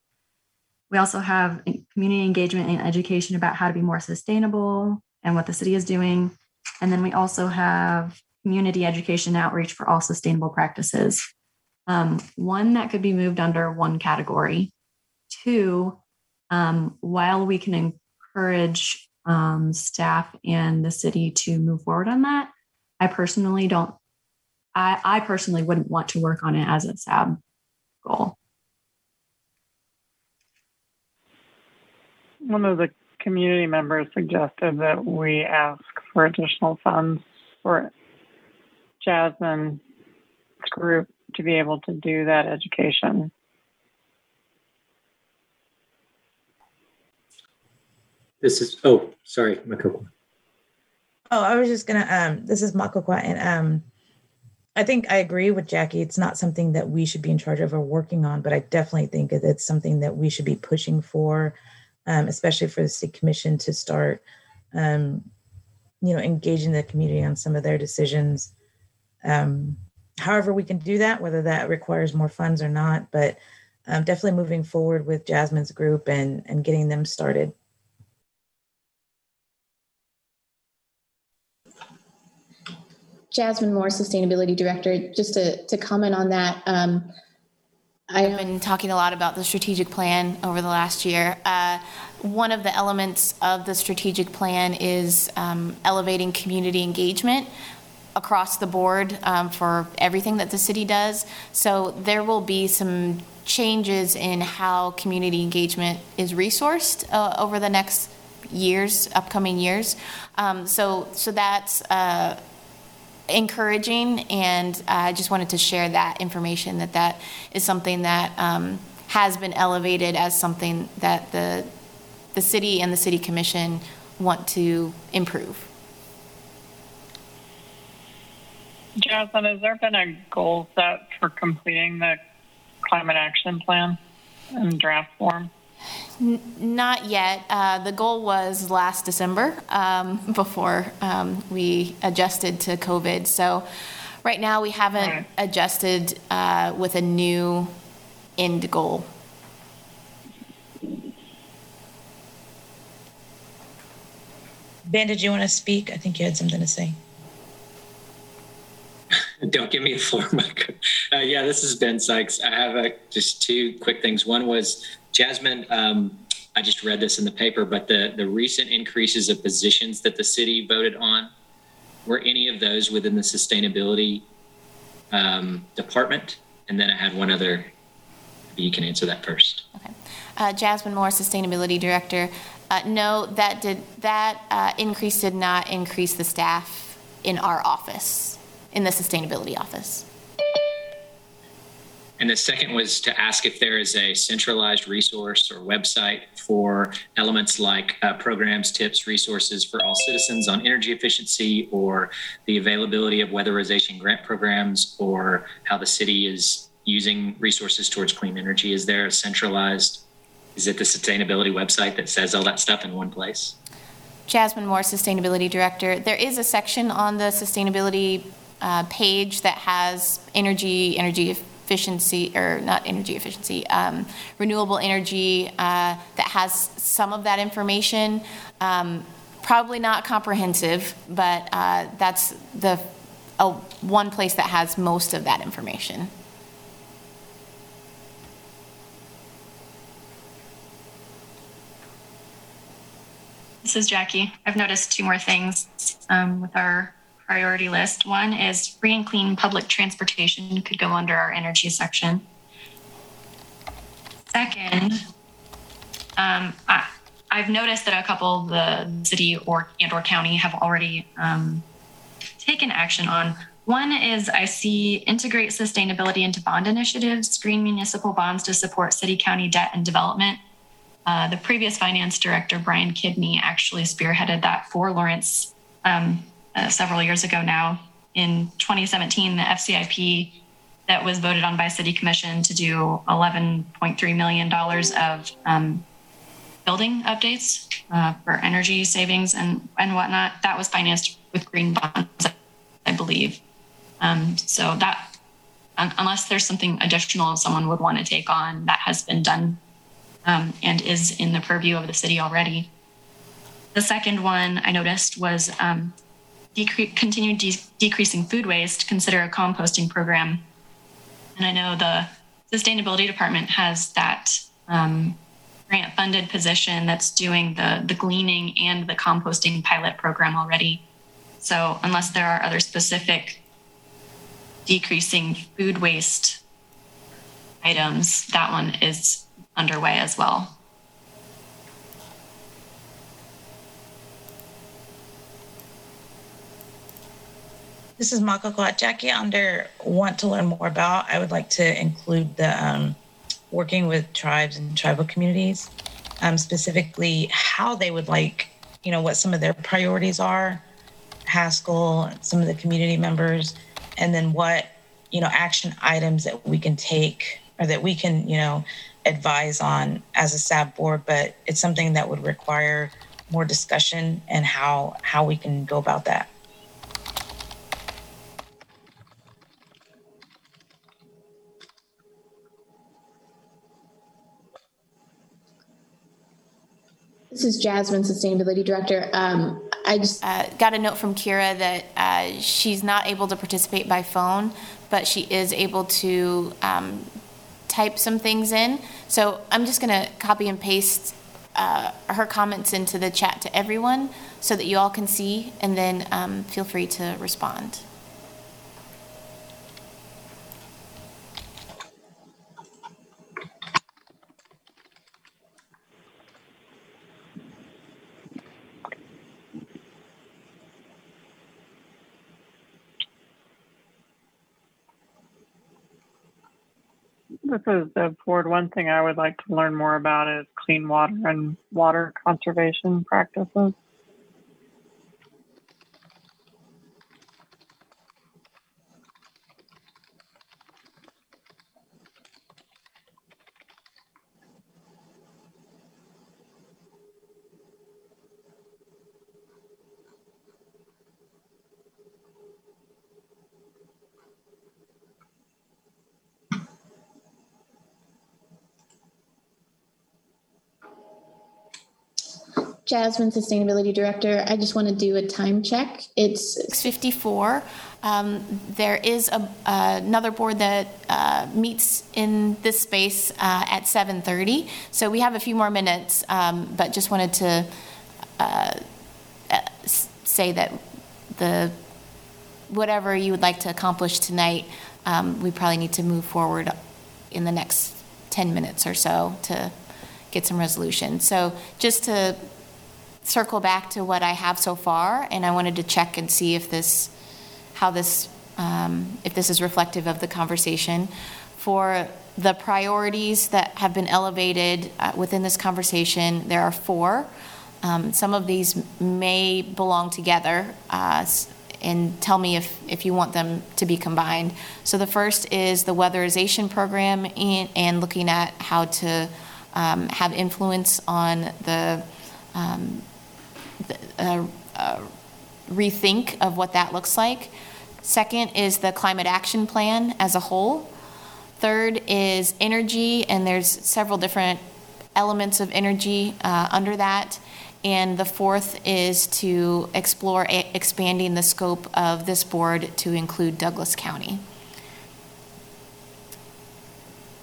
We also have community engagement and education about how to be more sustainable and what the city is doing. And then we also have community education outreach for all sustainable practices. Um, one that could be moved under one category. Two, um, while we can encourage um, staff and the city to move forward on that. I personally don't, I, I personally wouldn't want to work on it as a SAB goal. One of the community members suggested that we ask for additional funds for Jasmine's group to be able to do that education. This is, oh, sorry, Makoko. Oh, I was just gonna. Um, this is Makokwa, and um, I think I agree with Jackie. It's not something that we should be in charge of or working on, but I definitely think that it's something that we should be pushing for, um, especially for the city commission to start, um, you know, engaging the community on some of their decisions. Um, however, we can do that, whether that requires more funds or not, but um, definitely moving forward with Jasmine's group and and getting them started. Jasmine Moore, Sustainability Director, just to, to comment on that. Um, I've been talking a lot about the strategic plan over the last year. Uh, one of the elements of the strategic plan is um, elevating community engagement across the board um, for everything that the city does. So there will be some changes in how community engagement is resourced uh, over the next years, upcoming years. Um, so, so that's uh, encouraging, and I just wanted to share that information that that is something that um, has been elevated as something that the the city and the city commission want to improve. Jasmine, has there been a goal set for completing the climate action plan in draft form? N- Not yet. Uh, The goal was last December, um, before um, we adjusted to COVID. So right now, we haven't adjusted uh, with a new end goal. Ben, did you want to speak? I think you had something to say. Don't give me a floor mic. Uh, yeah, this is Ben Sykes. I have uh, just two quick things. One was Jasmine. Um, I just read this in the paper, but the the recent increases of positions that the city voted on were any of those within the sustainability um, department? And then I had one other. You can answer that first. Uh, Jasmine Moore, Sustainability Director. Uh, No, that did, that uh, increase did not increase the staff in our office, in the Sustainability Office. And the second was to ask if there is a centralized resource or website for elements like uh, programs, tips, resources for all citizens on energy efficiency or the availability of weatherization grant programs or how the city is using resources towards clean energy. Is there a centralized, is it the sustainability website that says all that stuff in one place? Jasmine Moore, Sustainability Director. There is a section on the sustainability uh, page that has energy, energy efficiency, or not energy efficiency, um, renewable energy uh, that has some of that information. Um, probably not comprehensive, but uh, that's the one place that has most of that information. This is Jackie. I've noticed two more things um, with our priority list. One is free and clean public transportation could go under our energy section. Second, um, I, I've noticed that a couple of the city or and or county have already um, taken action on. One is I see integrate sustainability into bond initiatives, green municipal bonds to support city county debt and development. Uh, the previous finance director, Brian Kidney, actually spearheaded that for Lawrence um, uh, several years ago now. In 2017, the FCIP that was voted on by City Commission to do 11.3 million dollars of um, building updates uh, for energy savings and and whatnot. That was financed with green bonds, I believe. Um, so that, un- unless there's something additional someone would want to take on, that has been done um, and is in the purview of the city already. The second one I noticed was um, decre- continue de- decreasing food waste, consider a composting program. And I know the sustainability department has that um, grant funded position that's doing the, the gleaning and the composting pilot program already. So, unless there are other specific decreasing food waste items, that one is underway as well. This is Makokwa. Jackie, under want to learn more about, I would like to include the um, working with tribes and tribal communities. um, specifically how they would like, you know, what some of their priorities are, Haskell, some of the community members, and then what, you know, action items that we can take or that we can, you know, advise on as a SAB board. But it's something that would require more discussion and how how we can go about that. This is Jasmine, Sustainability Director. Um, I just uh, got a note from Kira that uh, she's not able to participate by phone, but she is able to um, type some things in. So I'm just going to copy and paste uh, her comments into the chat to everyone so that you all can see, and then um, feel free to respond. This is Deb Ford. One thing I would like to learn more about is clean water and water conservation practices. Jasmine, Sustainability Director. I just want to do a time check. It's 6:54. Um, there is a, uh, another board that uh, meets in this space uh, at 7:30. So we have a few more minutes, um, but just wanted to uh, say that the whatever you would like to accomplish tonight, um, we probably need to move forward in the next 10 minutes or so to get some resolution. So just to circle back to what I have so far, and I wanted to check and see if this, how this, um, if this is reflective of the conversation. For the priorities that have been elevated uh, within this conversation, there are four. Um, some of these may belong together, uh, and tell me if, if you want them to be combined. So the first is the weatherization program and, and looking at how to um, have influence on the um, uh, uh, rethink of what that looks like. Second is the climate action plan as a whole. Third is energy, and there's several different elements of energy uh, under that. And the fourth is to explore a- expanding the scope of this board to include Douglas County.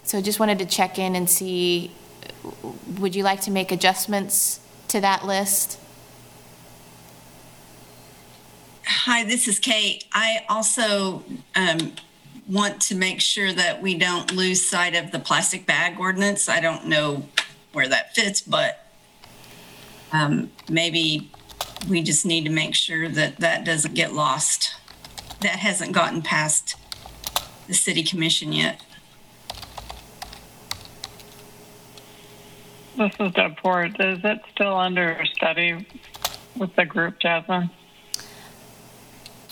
So I just wanted to check in and see, would you like to make adjustments to that list? Hi, this is Kate. I also um, want to make sure that we don't lose sight of the plastic bag ordinance. I don't know where that fits, but um, maybe we just need to make sure that that doesn't get lost. That hasn't gotten past the city commission yet. This is Deb Ford. Is it still under study with the group, Jasmine?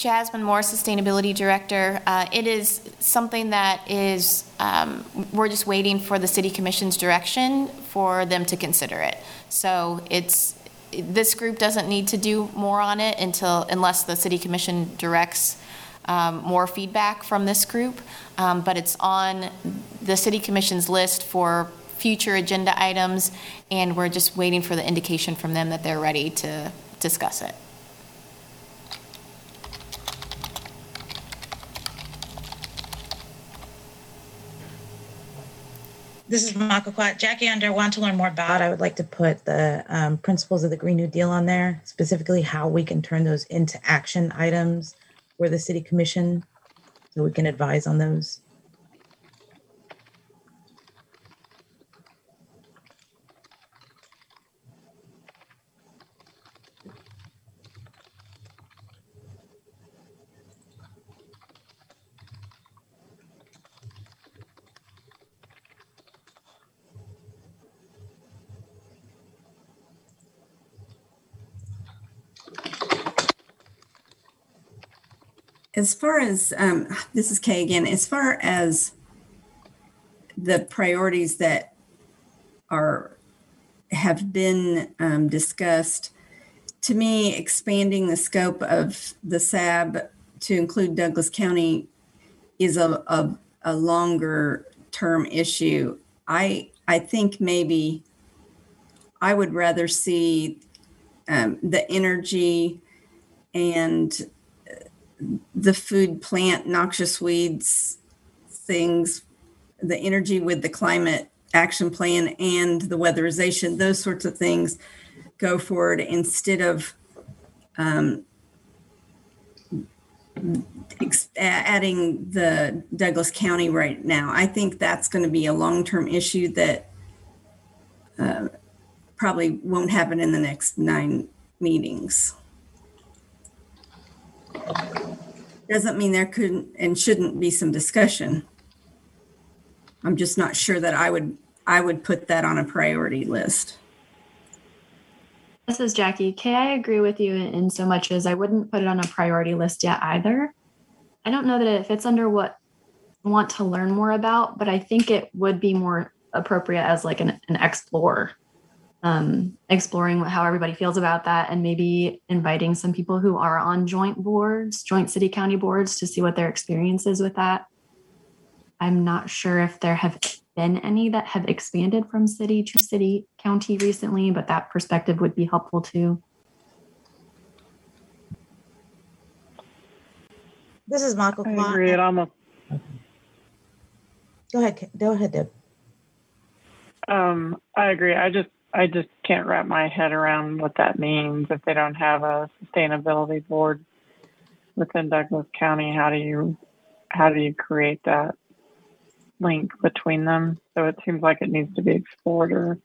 Jasmine Moore, Sustainability Director. Uh, it is something that is, um, we're just waiting for the City Commission's direction for them to consider it. So it's, this group doesn't need to do more on it until, unless the City Commission directs um, more feedback from this group. Um, but it's on the City Commission's list for future agenda items, and we're just waiting for the indication from them that they're ready to discuss it. This is Makokwa. Jackie Under want to learn more about. I would like to put the um, principles of the Green New Deal on there, specifically how we can turn those into action items for the city commission, so we can advise on those. As far as um, this is Kay again, as far as the priorities that are have been um, discussed, to me, expanding the scope of the SAB to include Douglas County is a, a, a longer term issue. I I think maybe I would rather see um, the energy and the food plant noxious weeds things, the energy with the climate action plan and the weatherization, those sorts of things go forward instead of um, ex- adding the Douglas County right now. I think that's going to be a long-term issue that uh, probably won't happen in the next nine meetings. Doesn't mean there couldn't and shouldn't be some discussion. I'm just not sure that I would, I would put that on a priority list. This is Jackie. Kay, I agree with you in, in so much as I wouldn't put it on a priority list yet either. I don't know that it fits under what want to learn more about, but I think it would be more appropriate as like an, an explore, um, exploring what, how everybody feels about that, and maybe inviting some people who are on joint boards, joint city county boards, to see what their experience is with that. I'm not sure if there have been any that have expanded from city to city county recently, but that perspective would be helpful too. This is Michael. I Klein. agree. It almost Go ahead. Go ahead, Deb. Um, I agree. I just I just can't wrap my head around what that means if they don't have a sustainability board within Douglas County. How do you how do you create that link between them? So it seems like it needs to be explored or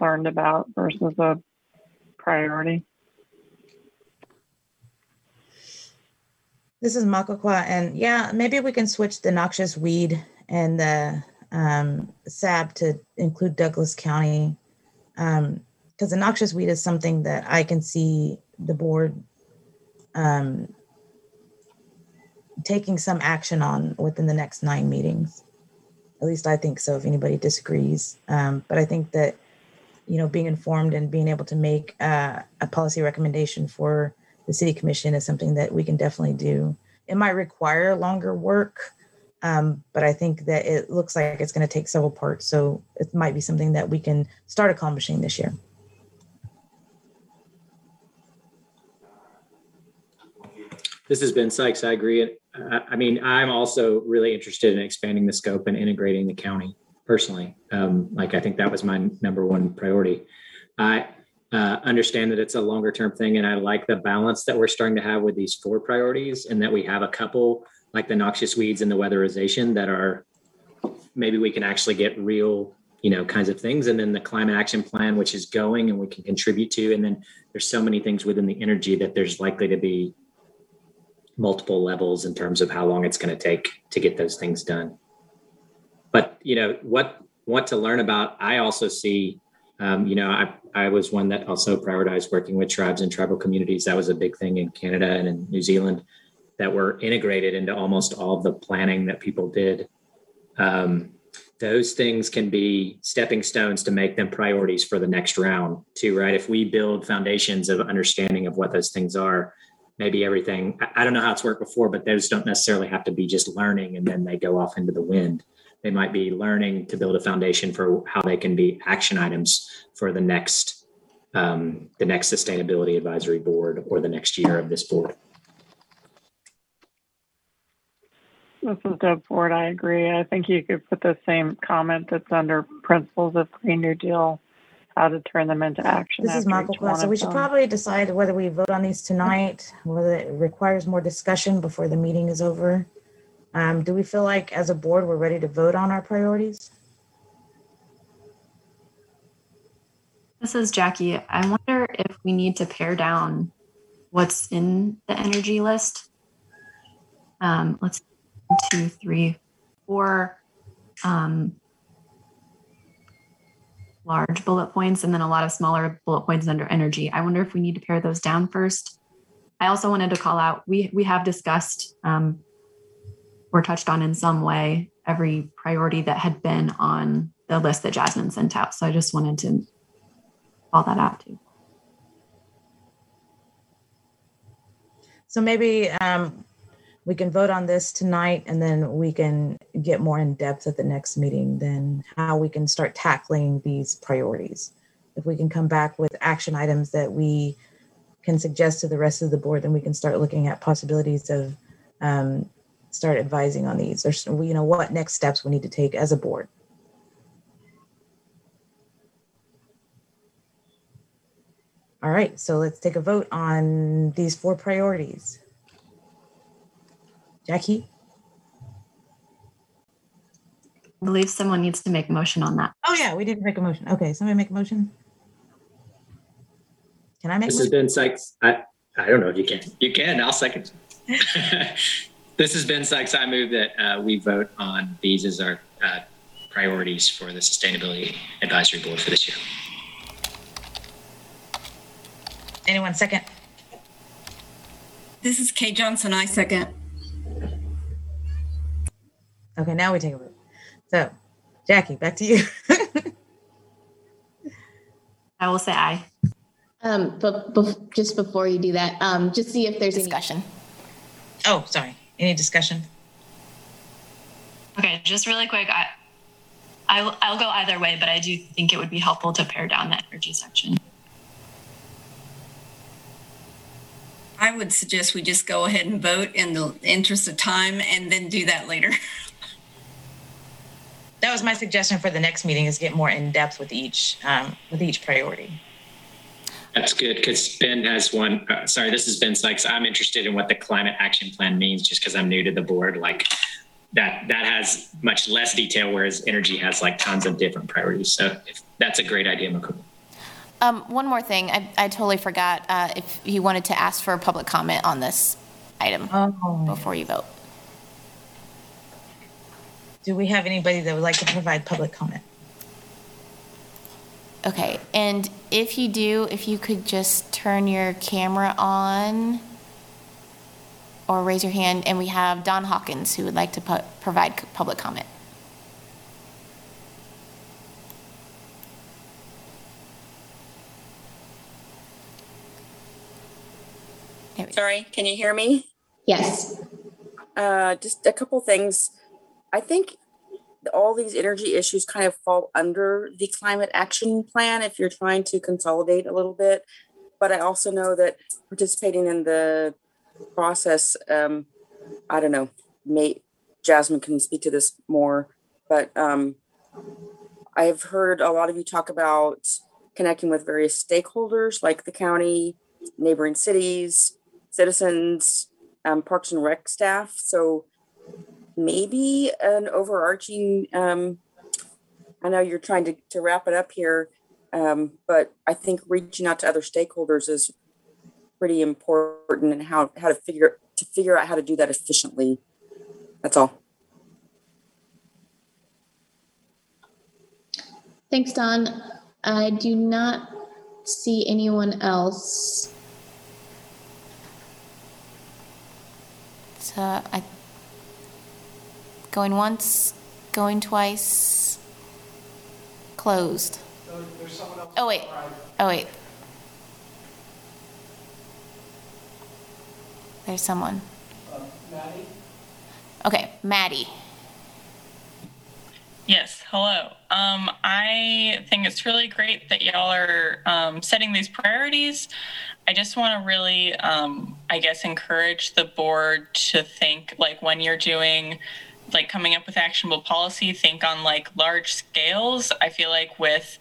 learned about versus a priority. This is Makokwa, and yeah, maybe we can switch the noxious weed and the um, SAB to include Douglas County, because the noxious weed is something that I can see the board um, taking some action on within the next nine meetings. At least I think so. If anybody disagrees, um, but I think that you know being informed and being able to make uh, a policy recommendation for the city commission is something that we can definitely do. It might require longer work, um, but I think that it looks like it's going to take several parts. So it might be something that we can start accomplishing this year. This has been Sykes. I agree. I, mean, I'm also really interested in expanding the scope and integrating the county personally. Um, like, I think that was my number one priority. I uh, understand that it's a longer term thing, and I like the balance that we're starting to have with these four priorities, and that we have a couple like the noxious weeds and the weatherization that are maybe we can actually get real you know kinds of things. And then the climate action plan which is going and we can contribute to. And then there's so many things within the energy that there's likely to be multiple levels in terms of how long it's going to take to get those things done. But you know what what to learn about i also see um, you know I, I was one that also prioritized working with tribes and tribal communities. That was a big thing in canada and in new zealand that were integrated into almost all the planning that people did. Um, those things can be stepping stones to make them priorities for the next round too right? If we build foundations of understanding of what those things are maybe everything I- don't know how it's worked before but those don't necessarily have to be just learning and then they go off into the wind. They might be learning to build a foundation for how they can be action items for the next um, the next sustainability advisory board or the next year of this board This is Deb Ford. I agree. I think you could put the same comment that's under principles of Green New Deal, how to turn them into action. This is after Michael each. So we should them. probably decide whether we vote on these tonight, whether it requires more discussion before the meeting is over. Um, do we feel like as a board, we're ready to vote on our priorities? This is Jackie. I wonder if we need to pare down what's in the energy list. Um, let's one, two, three, four um, large bullet points, and then a lot of smaller bullet points under energy. I wonder if we need to pare those down first I also wanted to call out we we have discussed um, or touched on in some way every priority that had been on the list that Jasmine sent out. So I just wanted to call that out too. So maybe um, we can vote on this tonight and then we can get more in depth at the next meeting, then how we can start tackling these priorities. If we can come back with action items that we can suggest to the rest of the board, then we can start looking at possibilities of um, start advising on these or you know what next steps we need to take as a board. All right, so let's take a vote on these four priorities. Jackie? I believe someone needs to make a motion on that. Oh yeah, we didn't make a motion. Okay, somebody make a motion. Can I make? This has been Sykes. I, I don't know if you can. You can. I'll second. this has been Sykes. I move that uh, we vote on these as our uh, priorities for the Sustainability Advisory Board for this year. Anyone second? This is Kay Johnson. I second. Okay, now we take a vote. So, Jackie, back to you. I will say aye. Um, but, bef- just before you do that, um, just see if there's Discussion. Oh, sorry. Any discussion? Okay, just really quick, I, I'll, I'll go either way, but I do think it would be helpful to pare down the energy section. I would suggest we just go ahead and vote in the interest of time and then do that later. That was my suggestion for the next meeting is get more in depth with each, um, with each priority. That's good because Ben has one. Uh, sorry, this is Ben Sykes. I'm interested in what the climate action plan means just because I'm new to the board. Like that, that has much less detail, whereas energy has like tons of different priorities. So if, that's a great idea, Makuma. Um, one more thing, I, I totally forgot, uh, if you wanted to ask for a public comment on this item Oh. before you vote. Do we have anybody that would like to provide public comment? Okay, and if you do, if you could just turn your camera on or raise your hand, and we have Don Hawkins who would like to pu- provide c- public comment. Sorry, can you hear me? Yes. Uh, just a couple things. I think all these energy issues kind of fall under the climate action plan if you're trying to consolidate a little bit. But I also know that participating in the process, um, I don't know, may Jasmine can speak to this more, but um, I've heard a lot of you talk about connecting with various stakeholders like the county, neighboring cities, citizens, um, Parks and Rec staff. So maybe an overarching, um, I know you're trying to, to wrap it up here, um, but I think reaching out to other stakeholders is pretty important and how, how to figure, to figure out how to do that efficiently. That's all. Thanks, Don. I do not see anyone else. So I, going once, going twice, closed. Oh, wait, oh, wait. There's someone. Maddie? Okay, Maddie. Yes, hello. Um, I think it's really great that y'all are um, setting these priorities. I just want to really, um, I guess, encourage the board to think like when you're doing, like coming up with actionable policy, think on like large scales. I feel like with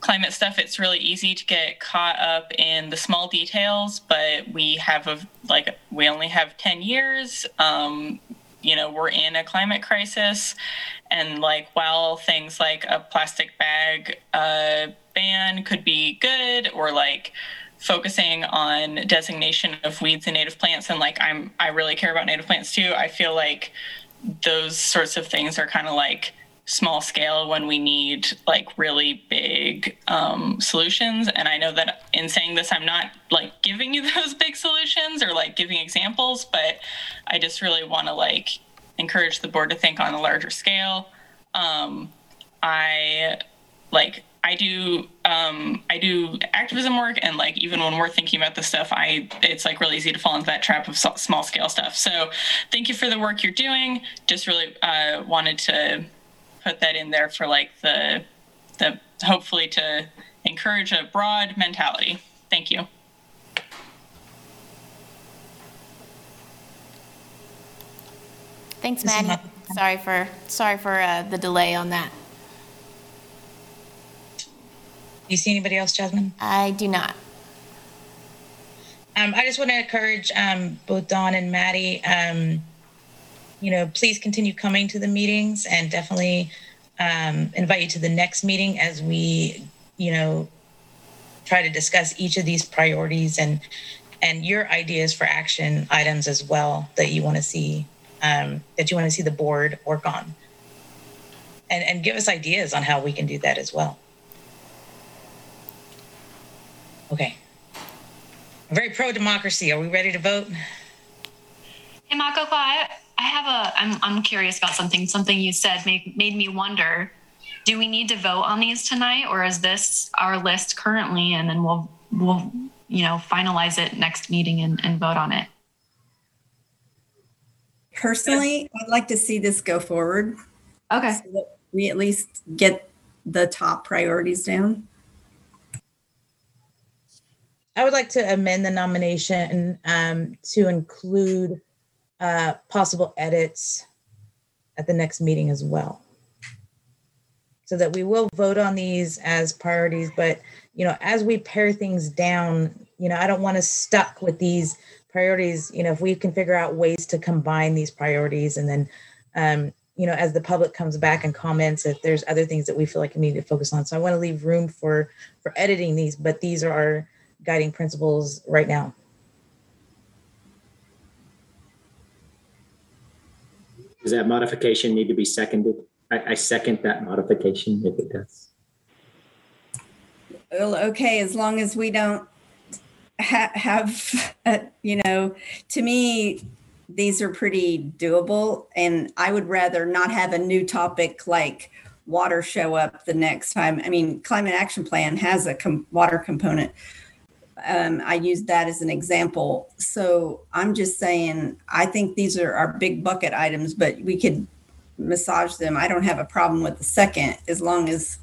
climate stuff, it's really easy to get caught up in the small details, but we have a like we only have 10 years. Um, you know, we're in a climate crisis. And like while things like a plastic bag uh, ban could be good or like focusing on designation of weeds and native plants and like I'm I really care about native plants too. I feel like those sorts of things are kind of like small scale when we need like really big um, solutions. And I know that in saying this, I'm not like giving you those big solutions or like giving examples, but I just really want to like encourage the board to think on a larger scale. Um, I like I do um, I do activism work and like even when we're thinking about this stuff, I it's like really easy to fall into that trap of small scale stuff. So thank you for the work you're doing. Just really uh, wanted to put that in there for like the the hopefully to encourage a broad mentality. Thank you. Thanks, Maddie. Sorry for sorry for uh, the delay on that. You see anybody else, Jasmine? I do not. Um, I just want to encourage um, both Don and Maddie. Um, you know, please continue coming to the meetings and definitely um, invite you to the next meeting as we, you know, try to discuss each of these priorities and and your ideas for action items as well that you want to see um, that you want to see the board work on, and and give us ideas on how we can do that as well. Okay. I'm very pro democracy. Are we ready to vote? Hey, Makokwa, I, I have a, I'm, I'm curious about something. Something you said made, made me wonder do we need to vote on these tonight or is this our list currently and then we'll, we'll, you know, finalize it next meeting and, and vote on it? Personally, I'd like to see this go forward. Okay. So that we at least get the top priorities down. I would like to amend the nomination um, to include uh, possible edits at the next meeting as well. So that we will vote on these as priorities, but you know, as we pare things down, you know, I don't want to stuck with these priorities. You know, if we can figure out ways to combine these priorities, and then, um, you know, as the public comes back and comments, if there's other things that we feel like we need to focus on, so I want to leave room for for editing these. But these are our guiding principles right now. Does that modification need to be seconded? I, I second that modification if it does. Well, okay, as long as we don't ha- have, uh, you know, to me, these are pretty doable. And I would rather not have a new topic like water show up the next time. I mean, climate action plan has a com- water component. Um, I used that as an example. So I'm just saying, I think these are our big bucket items, but we could massage them. I don't have a problem with the second as long as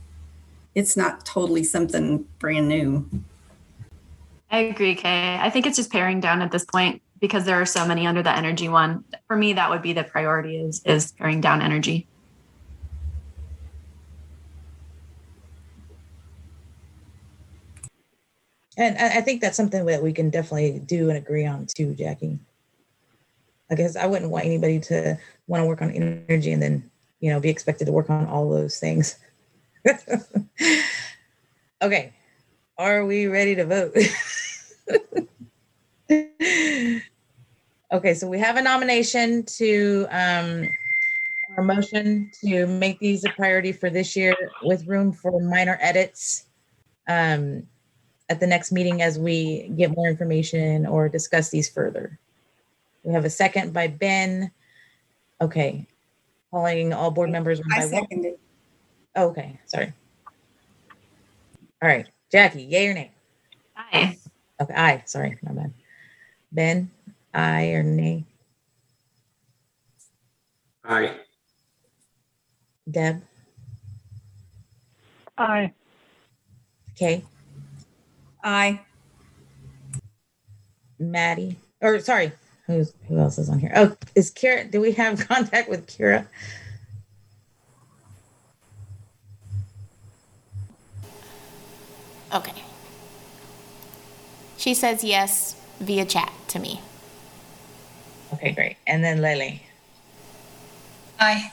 it's not totally something brand new. I agree, Kay. I think it's just paring down at this point because there are so many under the energy one. For me, that would be the priority is is paring down energy. And I think that's something that we can definitely do and agree on too, Jackie. I guess I wouldn't want anybody to want to work on energy and then, you know, be expected to work on all those things. okay. Are we ready to vote? okay, so we have a nomination to um our motion to make these a priority for this year with room for minor edits. Um, at the next meeting as we get more information or discuss these further. We have a second by Ben. Okay. Calling all board members one I by one. seconded. Oh, Okay, sorry. All right, Jackie, yay or nay? Aye. Okay, aye, sorry, my bad. Ben, aye or nay? Aye. Deb, Aye. Kay, Aye. Maddie, or sorry, who's, who else is on here? Oh, is Kira, do we have contact with Kira? Okay. She says yes via chat to me. Okay, great. And then Lele. Aye.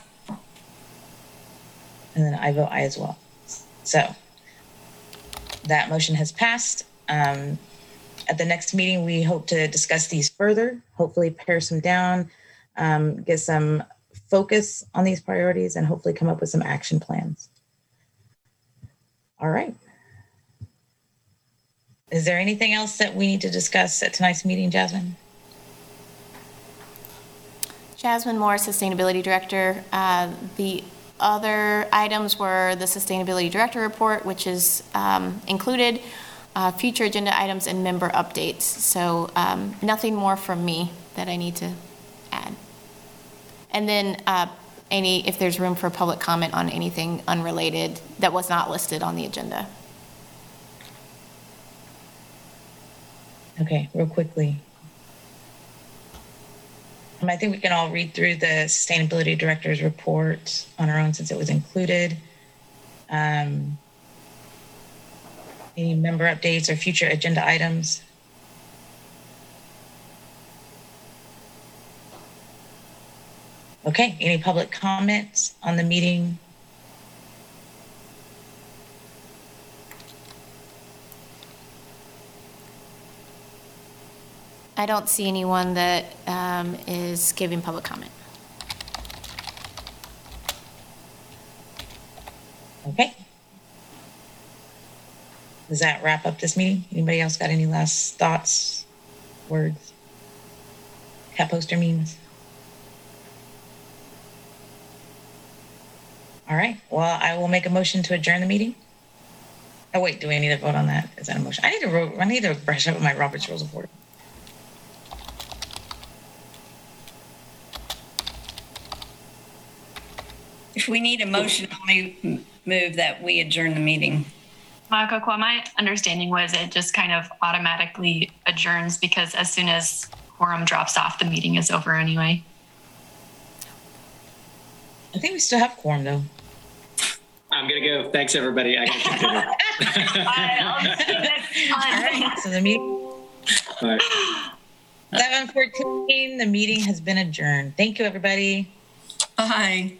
And then I vote aye as well. So that motion has passed. Um, at the next meeting, we hope to discuss these further, hopefully pare some down, um, get some focus on these priorities and hopefully come up with some action plans. All right. Is there anything else that we need to discuss at tonight's meeting, Jasmine? Jasmine Moore, Sustainability Director. Uh, The other items were the Sustainability Director Report, which is um, included, uh, future agenda items, and member updates. So um, nothing more from me that I need to add. And then uh, any, if there's room for public comment on anything unrelated that was not listed on the agenda. Okay, real quickly. Um, I think we can all read through the sustainability director's report on our own since it was included. Um, any member updates or future agenda items? Okay, any public comments on the meeting? I don't see anyone that um, is giving public comment. Okay. Does that wrap up this meeting? Anybody else got any last thoughts, words? Cat poster memes? All right, well, I will make a motion to adjourn the meeting. Oh, wait, do we need to vote on that? Is that a motion? I need to, I need to brush up with my Robert's Rules of Order. If we need a motion, I'll move that we adjourn the meeting. Makokwa, my understanding was it just kind of automatically adjourns because as soon as quorum drops off, the meeting is over anyway. I think we still have quorum though. I'm gonna go. Thanks, everybody. I gotta continue. All right, so the meeting, All right. seven fourteen, the meeting has been adjourned. Thank you, everybody. Bye.